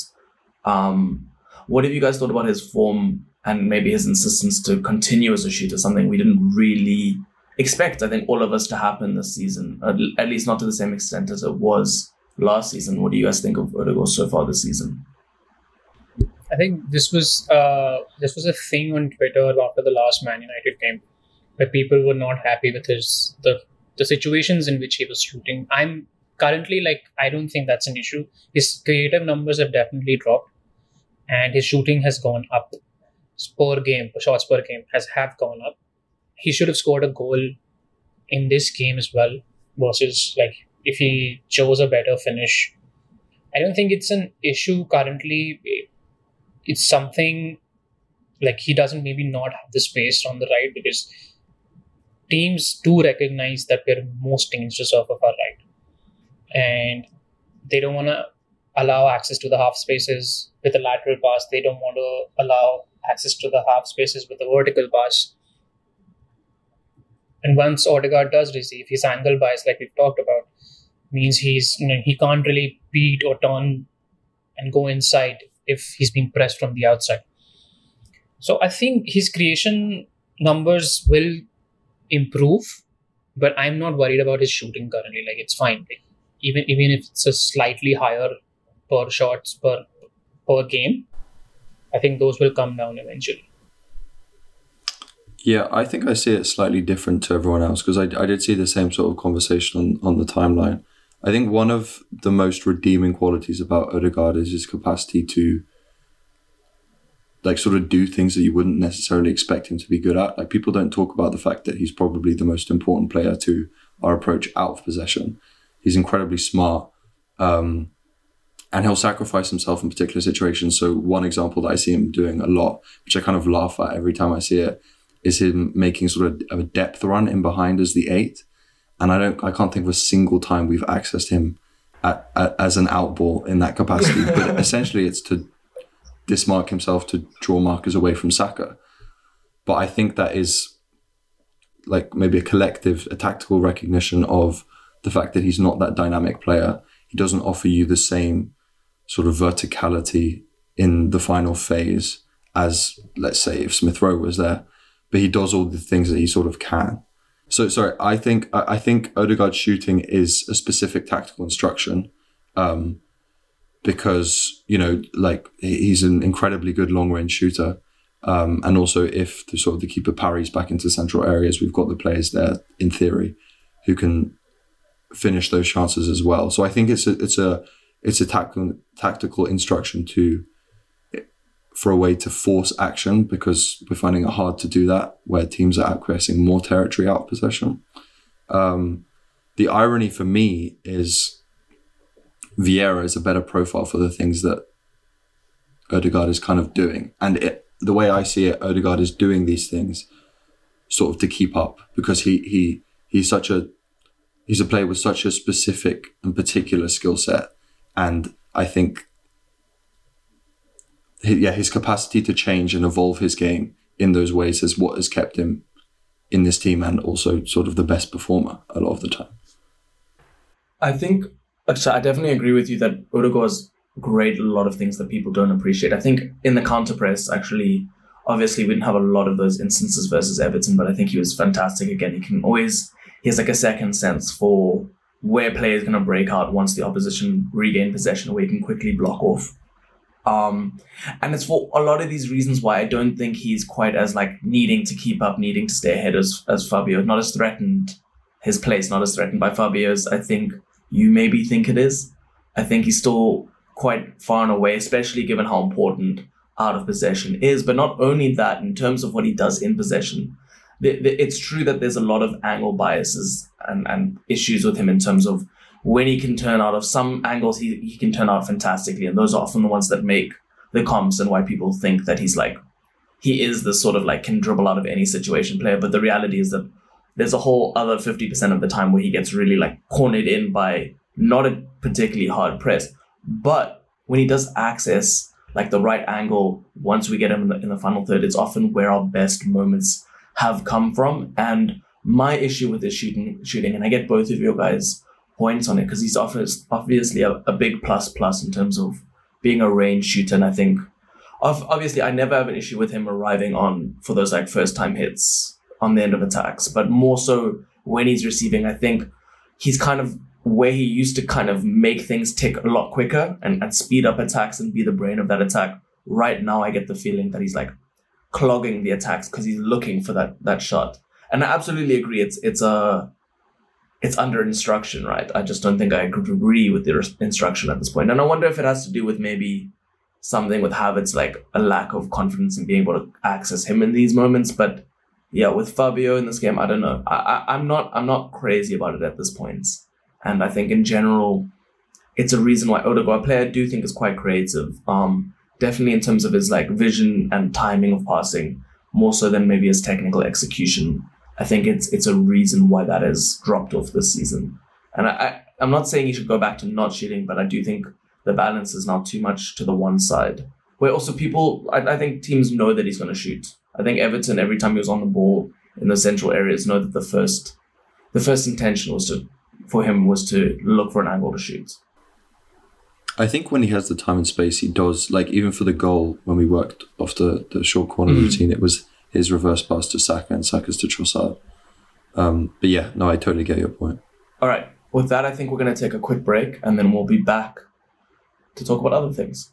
Um, what have you guys thought about his form and maybe his insistence to continue as a shooter, something we didn't really expect, I think, all of us to happen this season, at least not to the same extent as it was last season. What do you guys think of Odegaard so far this season? I think this was uh, this was a thing on Twitter after the last Man United game, where people were not happy with his the the situations in which he was shooting. I'm currently like I don't think that's an issue. His creative numbers have definitely dropped, and his shooting has gone up. Per game, shots per game has have gone up. He should have scored a goal in this game as well. Versus like if he chose a better finish, I don't think it's an issue currently. It's something like he doesn't maybe not have the space on the right because teams do recognize that we're most dangerous off of our right. And they don't want to allow access to the half spaces with a lateral pass. They don't want to allow access to the half spaces with a vertical pass. And once Odegaard does receive, his angle bias, like we've talked about, means he's you know, he can't really beat or turn and go inside if he's being pressed from the outside. So I think his creation numbers will improve, but I'm not worried about his shooting currently. Like it's fine. Like, even even if it's a slightly higher per shots per per game, I think those will come down eventually. Yeah, I think I see it slightly different to everyone else because I, I did see the same sort of conversation on, on the timeline. I think one of the most redeeming qualities about Odegaard is his capacity to like sort of do things that you wouldn't necessarily expect him to be good at. Like people don't talk about the fact that he's probably the most important player to our approach out of possession. He's incredibly smart. Um, and he'll sacrifice himself in particular situations. So one example that I see him doing a lot, which I kind of laugh at every time I see it, is him making sort of a depth run in behind as the eight. And I don't, I can't think of a single time we've accessed him at, at, as an outball in that capacity. but essentially, it's to dismark himself to draw markers away from Saka. But I think that is like maybe a collective, a tactical recognition of the fact that he's not that dynamic player. He doesn't offer you the same sort of verticality in the final phase as, let's say, if Smith Rowe was there. But he does all the things that he sort of can. So sorry, I think I think Odegaard's shooting is a specific tactical instruction. Um, because you know like he's an incredibly good long range shooter um, and also if the sort of the keeper parries back into central areas we've got the players there in theory who can finish those chances as well so i think it's a it's a it's a tactical tactical instruction to for a way to force action because we're finding it hard to do that where teams are acquiescing more territory out of possession. Um, the irony for me is Vieira is a better profile for the things that Odegaard is kind of doing. And it, the way I see it, Odegaard is doing these things sort of to keep up because he he he's such a he's a player with such a specific and particular skill set, and I think yeah his capacity to change and evolve his game in those ways is what has kept him in this team and also sort of the best performer a lot of the time. I think I definitely agree with you that Odegaard's great a lot of things that people don't appreciate. I think in the counter press, actually, obviously we didn't have a lot of those instances versus Everton, but I think he was fantastic. Again, he can always he has like a second sense for where players going to break out once the opposition regain possession, where he can quickly block off. Um, and it's for a lot of these reasons why I don't think he's quite as like needing to keep up, needing to stay ahead as as Fabio. Not as threatened his place, not as threatened by Fabio's. I think you maybe think it is. I think he's still quite far and away, especially given how important out of possession is. But not only that, in terms of what he does in possession, it's true that there's a lot of angle biases and, and issues with him in terms of when he can turn out of some angles, he, he can turn out fantastically. And those are often the ones that make the comps and why people think that he's like, he is the sort of like can dribble out of any situation player. But the reality is that there's a whole other 50% of the time where he gets really like cornered in by not a particularly hard press, but when he does access like the right angle, once we get him in the, in the final third, it's often where our best moments have come from. And my issue with this shooting, shooting, and I get both of your guys' points on it because he's obviously a, a big plus plus in terms of being a range shooter. And I think, obviously, I never have an issue with him arriving on for those like first time hits on the end of attacks, but more so when he's receiving. I think he's kind of where he used to kind of make things tick a lot quicker and, and speed up attacks and be the brain of that attack. Right now, I get the feeling that he's like clogging the attacks because he's looking for that that shot. And I absolutely agree. It's it's a it's under instruction, right? I just don't think I agree with the instruction at this point. And I wonder if it has to do with maybe something with habits like a lack of confidence in being able to access him in these moments. But yeah, with Fabio in this game, I don't know. I, I I'm not I'm not crazy about it at this point. And I think in general, it's a reason why Odegaard player I do think is quite creative. Um, definitely in terms of his like vision and timing of passing, more so than maybe his technical execution. I think it's it's a reason why that has dropped off this season. And I, I I'm not saying he should go back to not shooting, but I do think the balance is not too much to the one side. Where also people, I, I think teams know that he's going to shoot. I think Everton, every time he was on the ball in the central areas, know that the first, the first intention was to for him was to look for an angle to shoot. I think when he has the time and space, he does. Like even for the goal, when we worked off the, the short corner mm. routine, it was his reverse pass to Saka and Saka's to Trossard. Um, but yeah, no, I totally get your point. All right. With that, I think we're going to take a quick break and then we'll be back to talk about other things.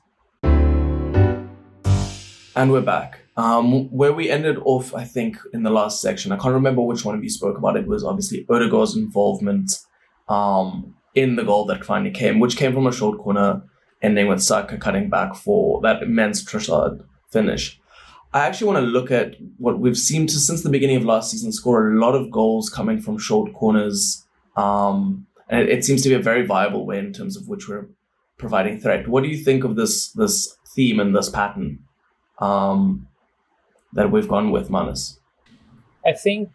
And we're back. Um, where we ended off, I think, in the last section, I can't remember which one of you spoke about it, was obviously Odegaard's involvement um, in the goal that finally came, which came from a short corner, ending with Saka cutting back for that immense Trossard finish. I actually want to look at what we've seen to since the beginning of last season score a lot of goals coming from short corners. Um, and it, it, seems to be a very viable way in terms of which we're providing threat. What do you think of this this theme and this pattern um, that we've gone with, Manas? I think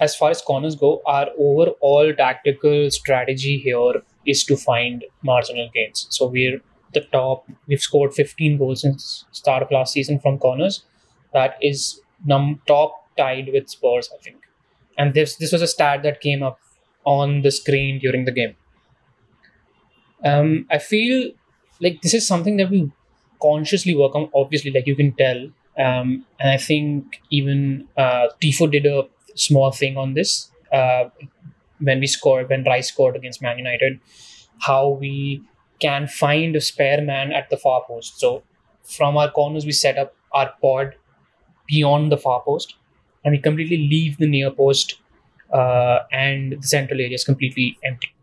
as far as corners go, our overall tactical strategy here is to find marginal gains. So we're the top. We've scored 15 goals since start of last season from corners. That is num top tied with Spurs, I think. And this this was a stat that came up on the screen during the game. Um, I feel like this is something that we consciously work on. Obviously, like you can tell, um, and I think even uh, Tifo did a small thing on this uh, when we scored when Rice scored against Man United, how we can find a spare man at the far post. So from our corners, we set up our pod beyond the far post, and we completely leave the near post uh, and the central area is completely empty.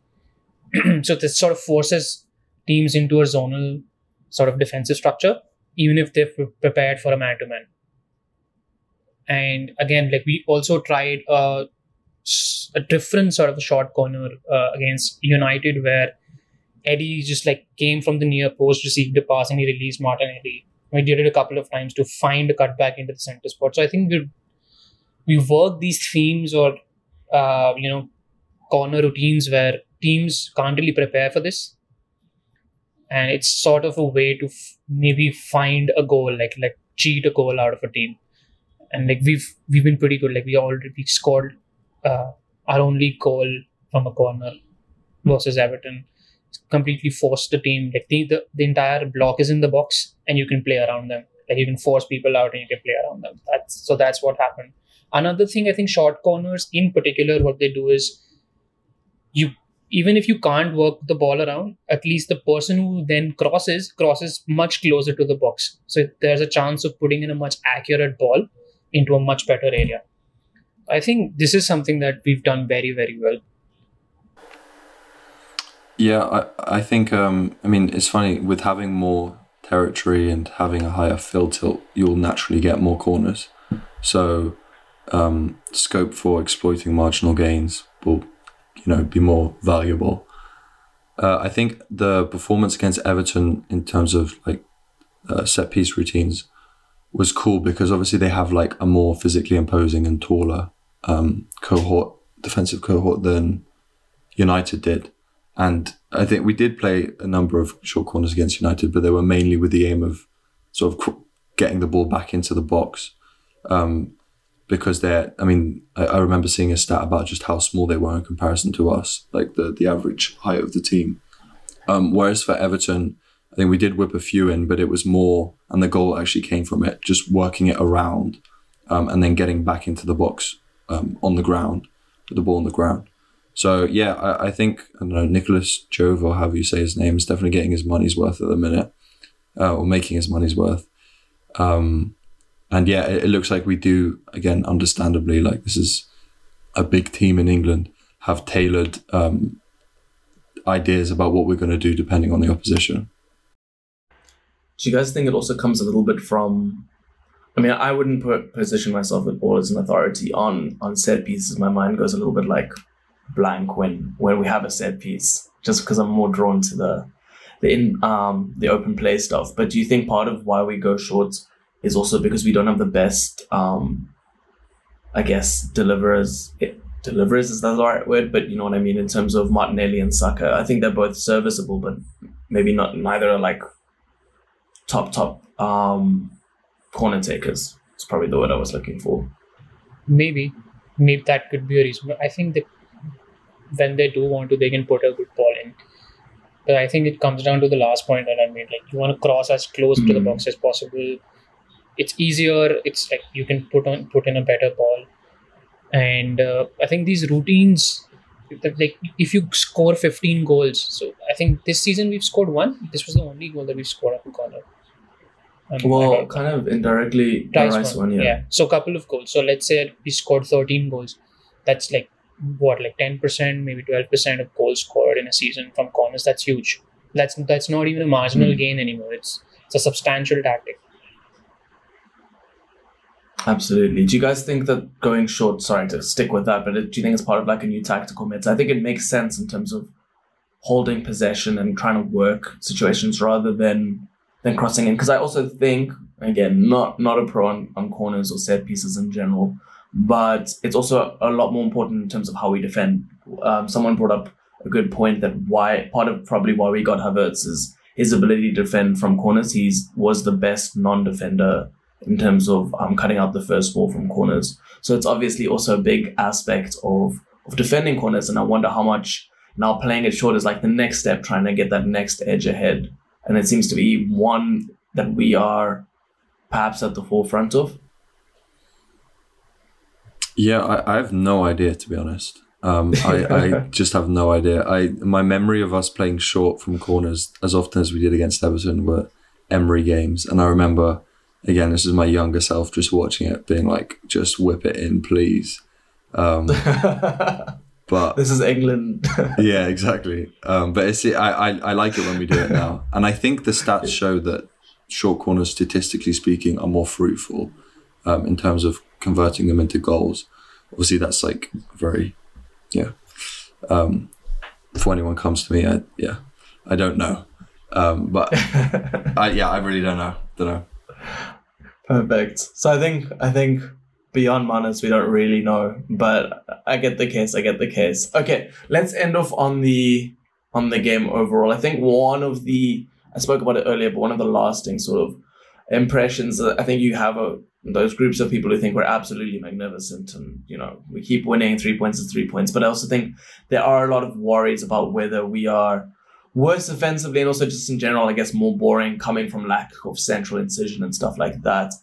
so this sort of forces teams into a zonal sort of defensive structure even if they're prepared for a man to man. And again, like we also tried a different sort of a short corner uh, against United where Eddie just like came from the near post, received a pass, and he released Martinelli. We did it a couple of times to find a cutback into the center spot. So I think we we work these themes or uh, you know corner routines where teams can't really prepare for this, and it's sort of a way to maybe find a goal, like like cheat a goal out of a team. And like we've we've been pretty good. Like we already scored uh, our only goal from a corner versus Everton completely force the team. Like the, the the entire block is in the box, and you can play around them. Like you can force people out, and you can play around them. That's so that's what happened. Another thing, I think short corners in particular, what they do is you even if you can't work the ball around, at least the person who then crosses crosses much closer to the box. So there's a chance of putting in a much accurate ball into a much better area. I think this is something that we've done very very well. Yeah, I, I think, um, I mean, it's funny with having more territory and having a higher field tilt, you'll naturally get more corners. So, um, scope for exploiting marginal gains will, you know, be more valuable. Uh, I think the performance against Everton in terms of like uh, set piece routines was cool because obviously they have like a more physically imposing and taller um, cohort, defensive cohort than United did. And I think we did play a number of short corners against United, but they were mainly with the aim of sort of getting the ball back into the box. Um, because they're, I mean, I, I remember seeing a stat about just how small they were in comparison to us, like the, the average height of the team. Um, whereas for Everton, I think we did whip a few in, but it was more, and the goal actually came from it, just working it around um, and then getting back into the box um, on the ground, with the ball on the ground. So yeah, I, I think I don't know Nicolas Jover or however you say his name is definitely getting his money's worth at the minute, uh, or making his money's worth. Um, and yeah, it, it looks like we do again, understandably, like this is a big team in England have tailored um, ideas about what we're going to do depending on the opposition. Do you guys think it also comes a little bit from? I mean, I wouldn't put, position myself with ball as an authority on on set pieces. My mind goes a little bit like blank when when we have a set piece, just because I'm more drawn to the the in um the open play stuff. But do you think part of why we go short is also because we don't have the best um I guess deliverers it, deliverers is the right word? But you know what I mean in terms of Martinelli and Saka. I think they're both serviceable, but maybe not neither are like top top um corner takers. It's probably the word I was looking for. Maybe, maybe that could be a reason. I think that when they do want to, they can put a good ball in. But I think it comes down to the last point that I made. Like you want to cross as close to the Mm. box as possible. It's easier. It's like you can put on put in a better ball, and uh, I think these routines. that, Like if you score 15 goals, so I think this season we've scored one. This was the only goal that we've scored up in corner. Um, Well, kind of indirectly, the Rice rice one, one, yeah. So a couple of goals. So let's say we scored 13 goals. That's like what, like 10%, maybe 12% of goals scored in a season from corners. That's huge. That's that's not even a marginal Hmm. gain anymore. It's it's a substantial tactic. Absolutely. Do you guys think that going short, sorry to stick with that, but do you think it's part of like a new tactical meta? I think it makes sense in terms of holding possession and trying to work situations rather than than crossing in. Because I also think, again, not not a pro on, on corners or set pieces in general, but it's also a lot more important in terms of how we defend. Um, someone brought up a good point that why part of probably why we got Havertz is his ability to defend from corners. He's was the best non-defender in terms of um, cutting out the first ball from corners. So it's obviously also a big aspect of of defending corners, and I wonder how much now playing it short is like the next step, trying to get that next edge ahead. And it seems to be one that we are perhaps at the forefront of. Yeah, I, I have no idea to be honest. Um, I, I just have no idea. I my memory of us playing short from corners as often as we did against Everton were Emery games, and I remember again this is my younger self just watching it, being like, just whip it in, please. Um, but this is England. yeah, exactly. Um, but it's I, I I like it when we do it now, and I think the stats show that short corners, statistically speaking, are more fruitful um, in terms of converting them into goals. Obviously, that's like very, yeah. Um, if anyone comes to me, I, yeah, I don't know. Um, but I, yeah, I really don't know. Don't know. Perfect. So I think I think beyond Manas we don't really know, but I get the case. I get the case. Okay, let's end off on the on the game overall. I think one of the I spoke about it earlier, but one of the lasting sort of impressions that I think you have a those groups of people who think we're absolutely magnificent and you know we keep winning three points is three points but i also think there are a lot of worries about whether we are worse offensively and also just in general i guess more boring coming from lack of central incision and stuff like that?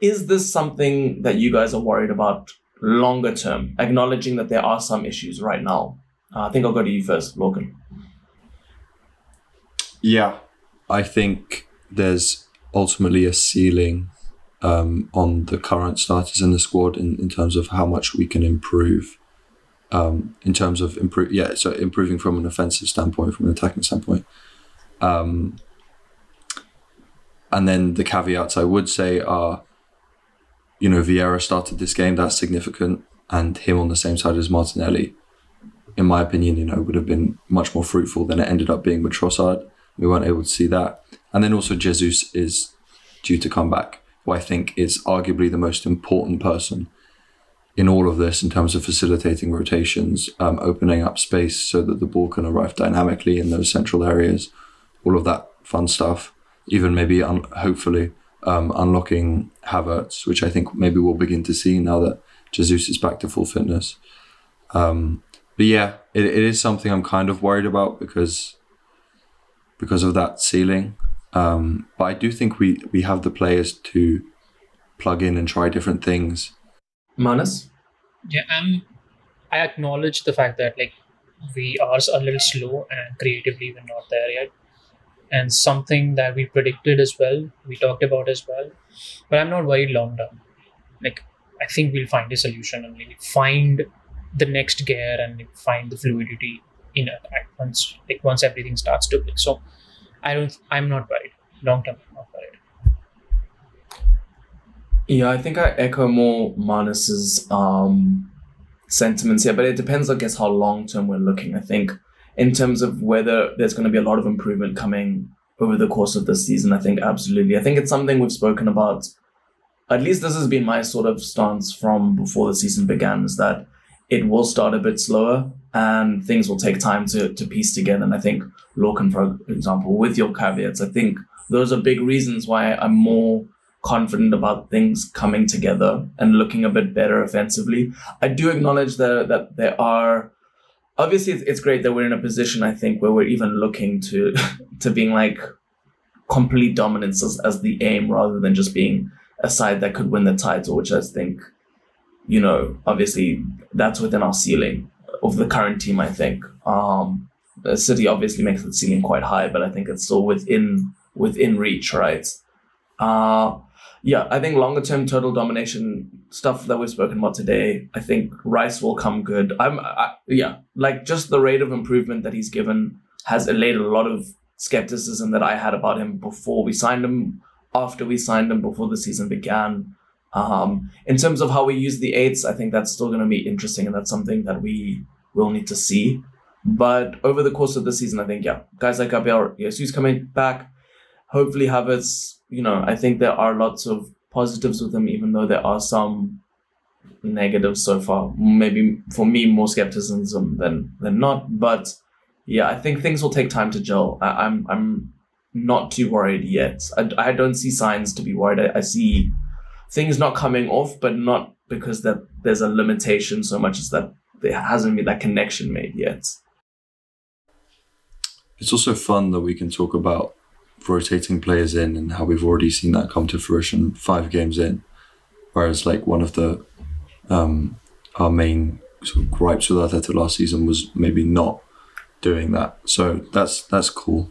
Is this something that you guys are worried about longer term acknowledging that there are some issues right now? Uh, i think i'll go to you first Lorcan yeah i think there's ultimately a ceiling um, on the current starters in the squad in, in terms of how much we can improve. Um, in terms of improve, yeah, so improving from an offensive standpoint, from an attacking standpoint. Um, and then the caveats I would say are, you know, Vieira started this game, that's significant, and him on the same side as Martinelli, in my opinion, you know, would have been much more fruitful than it ended up being with Trossard. We weren't able to see that. And then also Jesus is due to come back who I think is arguably the most important person in all of this in terms of facilitating rotations, um, opening up space so that the ball can arrive dynamically in those central areas, all of that fun stuff. Even maybe, un- hopefully, um, unlocking Havertz, which I think maybe we'll begin to see now that Jesus is back to full fitness. Um, but yeah, it, it is something I'm kind of worried about because because of that ceiling. Um, but I do think we we have the players to plug in and try different things. Manas? Yeah, I'm. I acknowledge the fact that like we are a little slow and creatively we're not there yet, and something that we predicted as well, we talked about as well. But I'm not worried long term. Like I think we'll find a solution and really find the next gear and find the fluidity in it once like once everything starts to click. So I don't. I'm not worried. Long term, I'm not worried. Yeah, I think I echo more Manas's um, sentiments here, but it depends, I guess, how long term we're looking. I think in terms of whether there's going to be a lot of improvement coming over the course of the season, I think absolutely. I think it's something we've spoken about. At least this has been my sort of stance from before the season began is that it will start a bit slower and things will take time to, to piece together. And I think Lorcan, for example, with your caveats, I think those are big reasons why I'm more confident about things coming together and looking a bit better offensively. I do acknowledge that that there are obviously it's, it's great that we're in a position I think where we're even looking to to being like complete dominance as, as the aim rather than just being a side that could win the title, which I think, you know, obviously that's within our ceiling of the current team, I think. Um, the City obviously makes the ceiling quite high, but I think it's still within within reach, right? Uh, yeah, I think longer term total domination stuff that we've spoken about today. I think Rice will come good. I'm, I, yeah, like just the rate of improvement that he's given has allayed a lot of skepticism that I had about him before we signed him, after we signed him, before the season began. Um, in terms of how we use the eights, I think that's still going to be interesting, and that's something that we will need to see. But over the course of the season, I think yeah, guys like Gabriel Jesus coming back. Hopefully, Havertz. You know, I think there are lots of positives with him, even though there are some negatives so far. Maybe for me, more skepticism than than not. But yeah, I think things will take time to gel. I, I'm I'm not too worried yet. I, I don't see signs to be worried. I, I see things not coming off, but not because that there's a limitation so much as that there hasn't been that connection made yet. It's also fun that we can talk about rotating players in and how we've already seen that come to fruition five games in. Whereas, like, one of the um, our main sort of gripes with Arteta last season was maybe not doing that. So that's that's cool.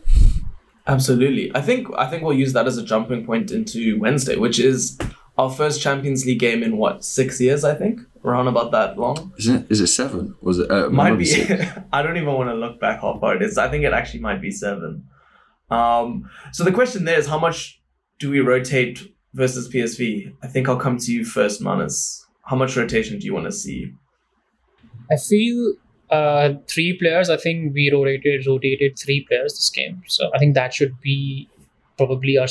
Absolutely. I think I think we'll use that as a jumping point into Wednesday, which is our first Champions League game in what six years? I think around about that long. Isn't it? Is it seven? Was it? Uh, might be. I don't even want to look back how far it is. I think it actually might be seven. Um, so the question there is how much do we rotate versus PSV? I think I'll come to you first, Manas. How much rotation do you want to see? I feel uh, three players. I think we rotated rotated three players this game, so I think that should be probably our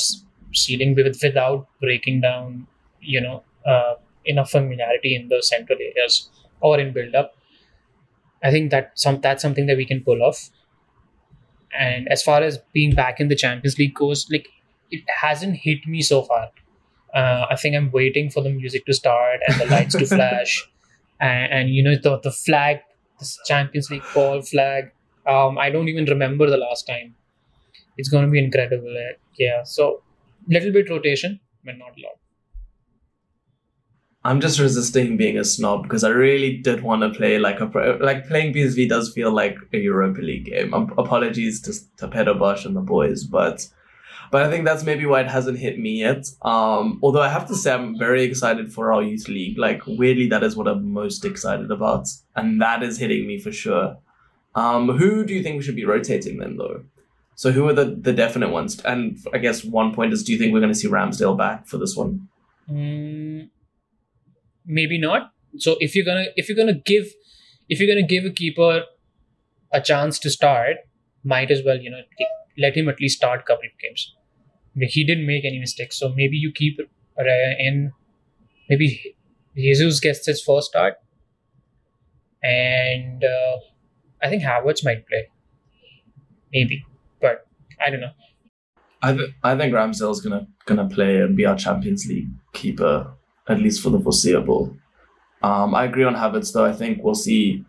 ceiling with without breaking down, you know, uh, enough familiarity in the central areas or in build up. I think that some that's something that we can pull off. And as far as being back in the Champions League goes, like it hasn't hit me so far. Uh, I think I'm waiting for the music to start and the lights to flash, and, and, you know the the flag, the Champions League ball flag. Um, I don't even remember the last time. It's going to be incredible. Uh, yeah, so little bit rotation, but not a lot. I'm just resisting being a snob because I really did want to play like a like playing PSV does feel like a Europa League game. Um, apologies to to Peter Bosz and the boys, but but I think that's maybe why it hasn't hit me yet. Um, although I have to say I'm very excited for our youth league. Like weirdly, that is what I'm most excited about, and that is hitting me for sure. Um, who do you think we should be rotating then, though? So who are the the definite ones? And I guess one point is, do you think we're going to see Ramsdale back for this one? Mm, maybe not. So if you're gonna if you're gonna give if you're gonna give a keeper a chance to start, might as well you know let him at least start couple of games he didn't make any mistakes. So maybe you keep Raya in. Maybe Jesus gets his first start, and uh, I think Havertz might play. Maybe, but I don't know. I th- I think Ramsdale's gonna gonna play and be our Champions League keeper at least for the foreseeable. Um, I agree on Havertz though. I think we'll see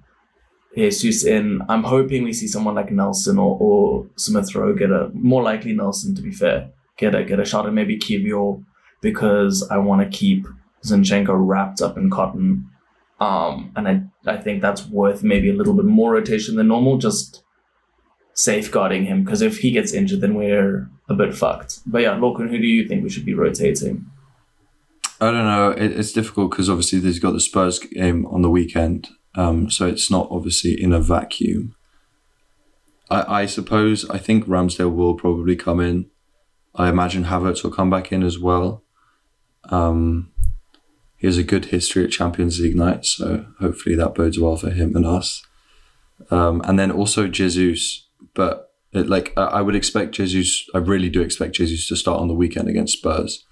Jesus in. I'm hoping we see someone like Nelson or, or Smith Rowe get a more likely Nelson to be fair get a get a shot at maybe Kiwior because I want to keep Zinchenko wrapped up in cotton. Um, and I, I think that's worth maybe a little bit more rotation than normal, just safeguarding him. Because if he gets injured, then we're a bit fucked. But yeah, Lorcan, who do you think we should be rotating? I don't know. It, it's difficult because obviously they've got the Spurs game on the weekend, um, so it's not obviously in a vacuum. I, I suppose I think Ramsdale will probably come in. I imagine Havertz will come back in as well. Um, he has a good history at Champions League night, so hopefully that bodes well for him and us. Um, and then also Jesus, but it, like I would expect Jesus, I really do expect Jesus to start on the weekend against Spurs.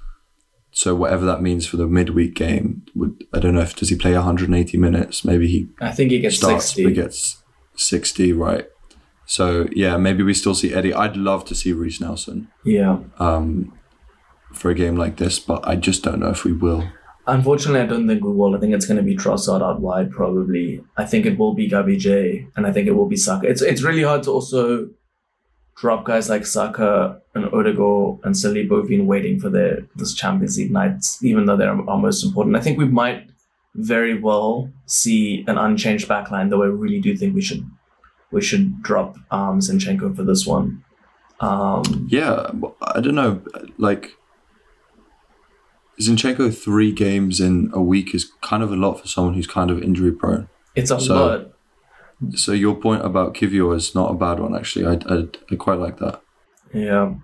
So whatever that means for the midweek game, would I don't know if does he play 180 minutes? Maybe he. I think he gets starts, 60. But gets 60, right? So yeah, maybe we still see Eddie. I'd love to see Reiss Nelson. Yeah. Um, for a game like this, but I just don't know if we will. Unfortunately, I don't think we will. I think it's going to be Trossard out wide, probably. I think it will be Gabby J, and I think it will be Saka. It's it's really hard to also drop guys like Saka and Odegaard and Saliba who've been waiting for their this Champions League nights, even though they're our most important. I think we might very well see an unchanged backline, though I really do think we should we should drop um, Zinchenko for this one. Um, yeah, I don't know. Like Zinchenko, three games in a week is kind of a lot for someone who's kind of injury prone. It's a so, lot. So your point about Kiwior is not a bad one, actually. I, I, I quite like that. Yeah.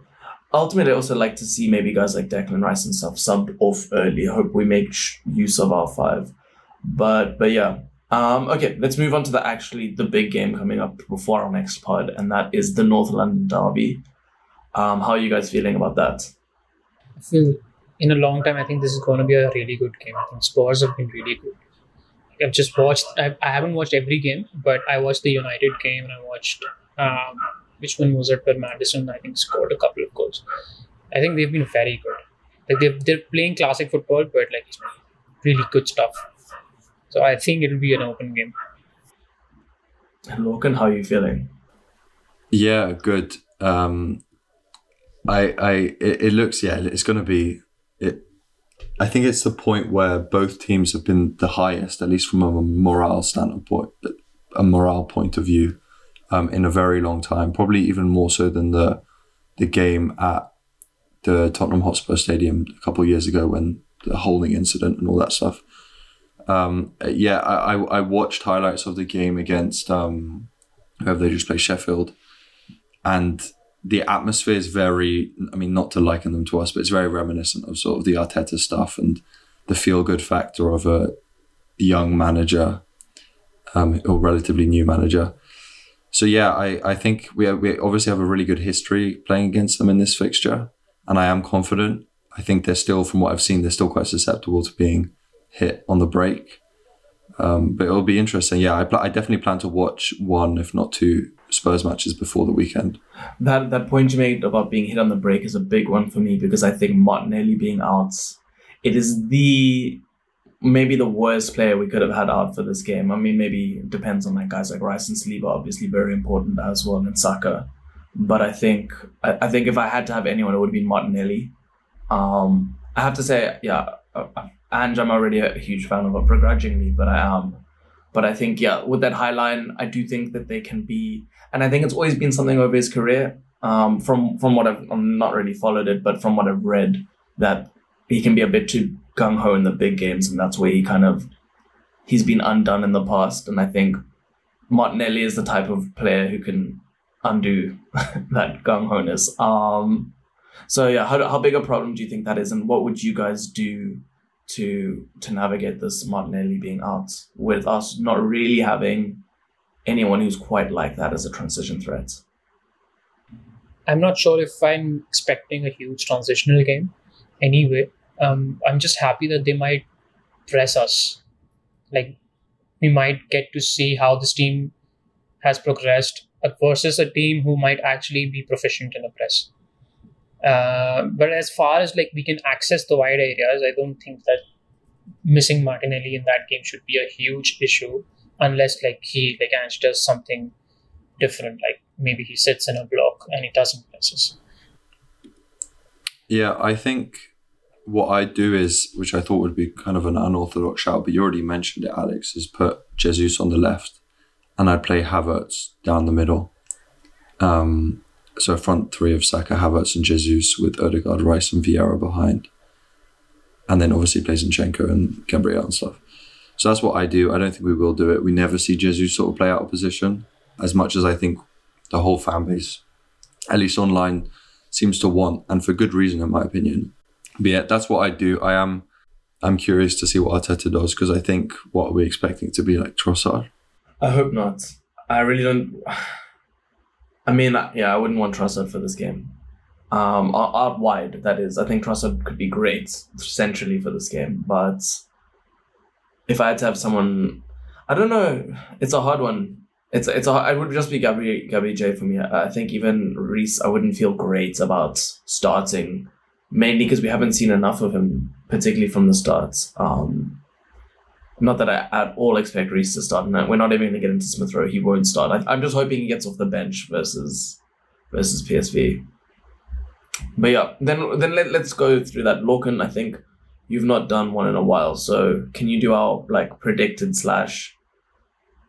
Ultimately, I also like to see maybe guys like Declan Rice and stuff subbed off early. I hope we make use of our five. But but yeah, um, okay, let's move on to the actually the big game coming up before our next pod, and that is the North London Derby. Um, how are you guys feeling about that? I feel in a long time, I think this is going to be a really good game. I think Spurs have been really good. I've just watched. I, I haven't watched every game, but I watched the United game and I watched um, which one was it? Where Maddison I think scored a couple of goals. I think they've been very good. Like they they're playing classic football, but like it's really good stuff. So I think it'll be an open game. Lorcan, how are you feeling? Yeah, good. Um, I, I, it, it looks, yeah, it's going to be. I think it's the point where both teams have been the highest, at least from a morale standpoint, a morale point of view, um, in a very long time. Probably even more so than the, the game at the Tottenham Hotspur Stadium a couple of years ago when the holding incident and all that stuff. Um, yeah, I, I watched highlights of the game against um, whoever they just played Sheffield, and the atmosphere is very. I mean, not to liken them to us, but it's very reminiscent of sort of the Arteta stuff and the feel good factor of a young manager um, or relatively new manager. So yeah, I, I think we we obviously have a really good history playing against them in this fixture, and I am confident. I think they're still, from what I've seen, they're still quite susceptible to being hit on the break. Um, but it'll be interesting. Yeah, I, pl- I definitely plan to watch one, if not two, Spurs matches before the weekend. That that point you made about being hit on the break is a big one for me because I think Martinelli being out, it is the maybe the worst player we could have had out for this game. I mean, maybe it depends on like guys like Rice and Saliba, obviously very important as well, and Saka. But I think I, I think if I had to have anyone, it would be Martinelli. Um, I have to say, yeah, uh, and I'm already a huge fan of it, begrudgingly, but I am. But I think, yeah, with that high line, I do think that they can be, and I think it's always been something over his career. Um, from from what I've I'm not really followed it, but from what I've read, that he can be a bit too gung ho in the big games, and that's where he kind of he's been undone in the past. And I think Martinelli is the type of player who can undo that gung ho ness. Um, so yeah, how how big a problem do you think that is, and what would you guys do to to navigate this Martinelli being out with us not really having anyone who's quite like that as a transition threat? I'm not sure if I'm expecting a huge transitional game anyway. Um, I'm just happy that they might press us. Like, we might get to see how this team has progressed versus a team who might actually be proficient in a press. Uh, but as far as like we can access the wide areas, I don't think that missing Martinelli in that game should be a huge issue unless like he like Ange does something different, like maybe he sits in a block and he doesn't press us. Yeah, I think what I do is, which I thought would be kind of an unorthodox shout, but you already mentioned it, Alex, is put Jesus on the left and I'd play Havertz down the middle. Um, so front three of Saka, Havertz, and Jesus with Odegaard, Rice, and Vieira behind. And then obviously play Zinchenko and Gabriel and stuff. So that's what I do. I don't think we will do it. We never see Jesus sort of play out of position as much as I think the whole fan base, at least online, seems to want, and for good reason, in my opinion. But yeah, that's what I do. I am I'm curious to see what Arteta does because I think what are we expecting to be like Trossard? I hope not. I really don't. I mean, yeah, I wouldn't want Trossard for this game. Um, out wide, that is. I think Trossard could be great centrally for this game, but if I had to have someone, I don't know. It's a hard one. It's it's a. It would just be Gabby Gabby J for me. I think even Reiss, I wouldn't feel great about starting, mainly because we haven't seen enough of him, particularly from the start. Um, not that I at all expect Reiss to start. No, we're not even going to get into Smith Rowe. He won't start. I, am just hoping he gets off the bench versus versus PSV. But yeah, then then let, let's go through that. Lorcan, I think you've not done one in a while. So can you do our like predicted slash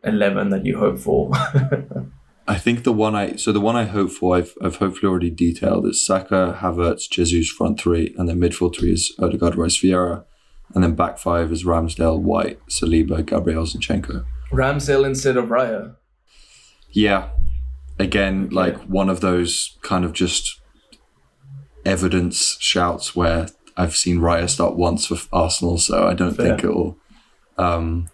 eleven that you hope for? I think the one I so the one I hope for I've I've hopefully already detailed is Saka, Havertz, Jesus front three, and then midfield three is Odegaard, Rice, Vieira and then back five is Ramsdale, White, Saliba, Gabriel Zinchenko. Ramsdale instead of Raya. Yeah, again, like one of those kind of just evidence shouts where I've seen Raya start once for Arsenal, so I don't Fair. think it will. Um,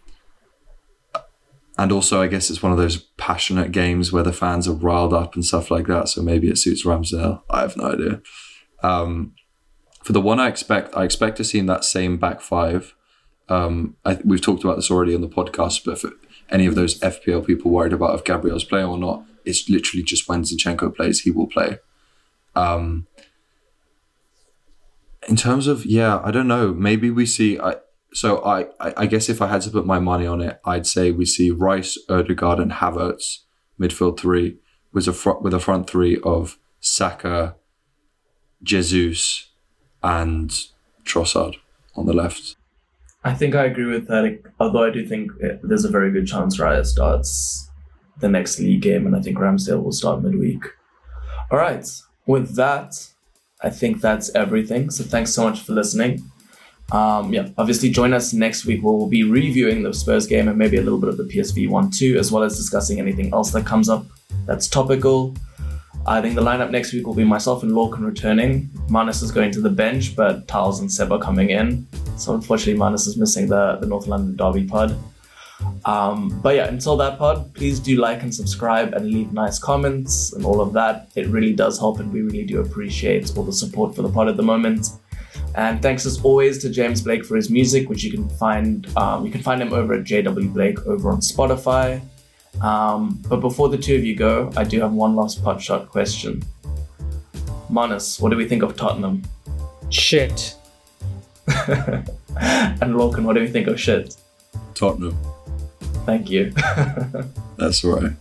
and also, I guess it's one of those passionate games where the fans are riled up and stuff like that. So maybe it suits Ramsdale. I have no idea. Um, for the one I expect, I expect to see in that same back five. Um, I, we've talked about this already on the podcast, but for any of those FPL people worried about if Gabriel's playing or not, it's literally just when Zinchenko plays, he will play. Um, in terms of yeah, I don't know. Maybe we see. I so I, I I guess if I had to put my money on it, I'd say we see Rice, Odegaard, and Havertz midfield three with a front with a front three of Saka, Jesus, and Trossard on the left. I think I agree with that. Although I do think there's a very good chance Raya starts the next league game, and I think Ramsdale will start midweek. All right. With that, I think that's everything. So thanks so much for listening. Um, yeah, obviously join us next week where we'll be reviewing the Spurs game and maybe a little bit of the PSV one too, as well as discussing anything else that comes up that's topical. I think the lineup next week will be myself and Lorcan returning. Manas is going to the bench, but Towells and Seb are coming in. So unfortunately, Manas is missing the, the North London Derby pod. Um, but yeah, until that pod, please do like and subscribe and leave nice comments and all of that. It really does help, and we really do appreciate all the support for the pod at the moment. And thanks as always to James Blake for his music, which you can find um, you can find him over at JW Blake over on Spotify. Um, but before the two of you go, I do have one last pot shot question. Manas, what do we think of Tottenham? Shit. and Lorcan, what do we think of shit? Tottenham. Thank you. That's right.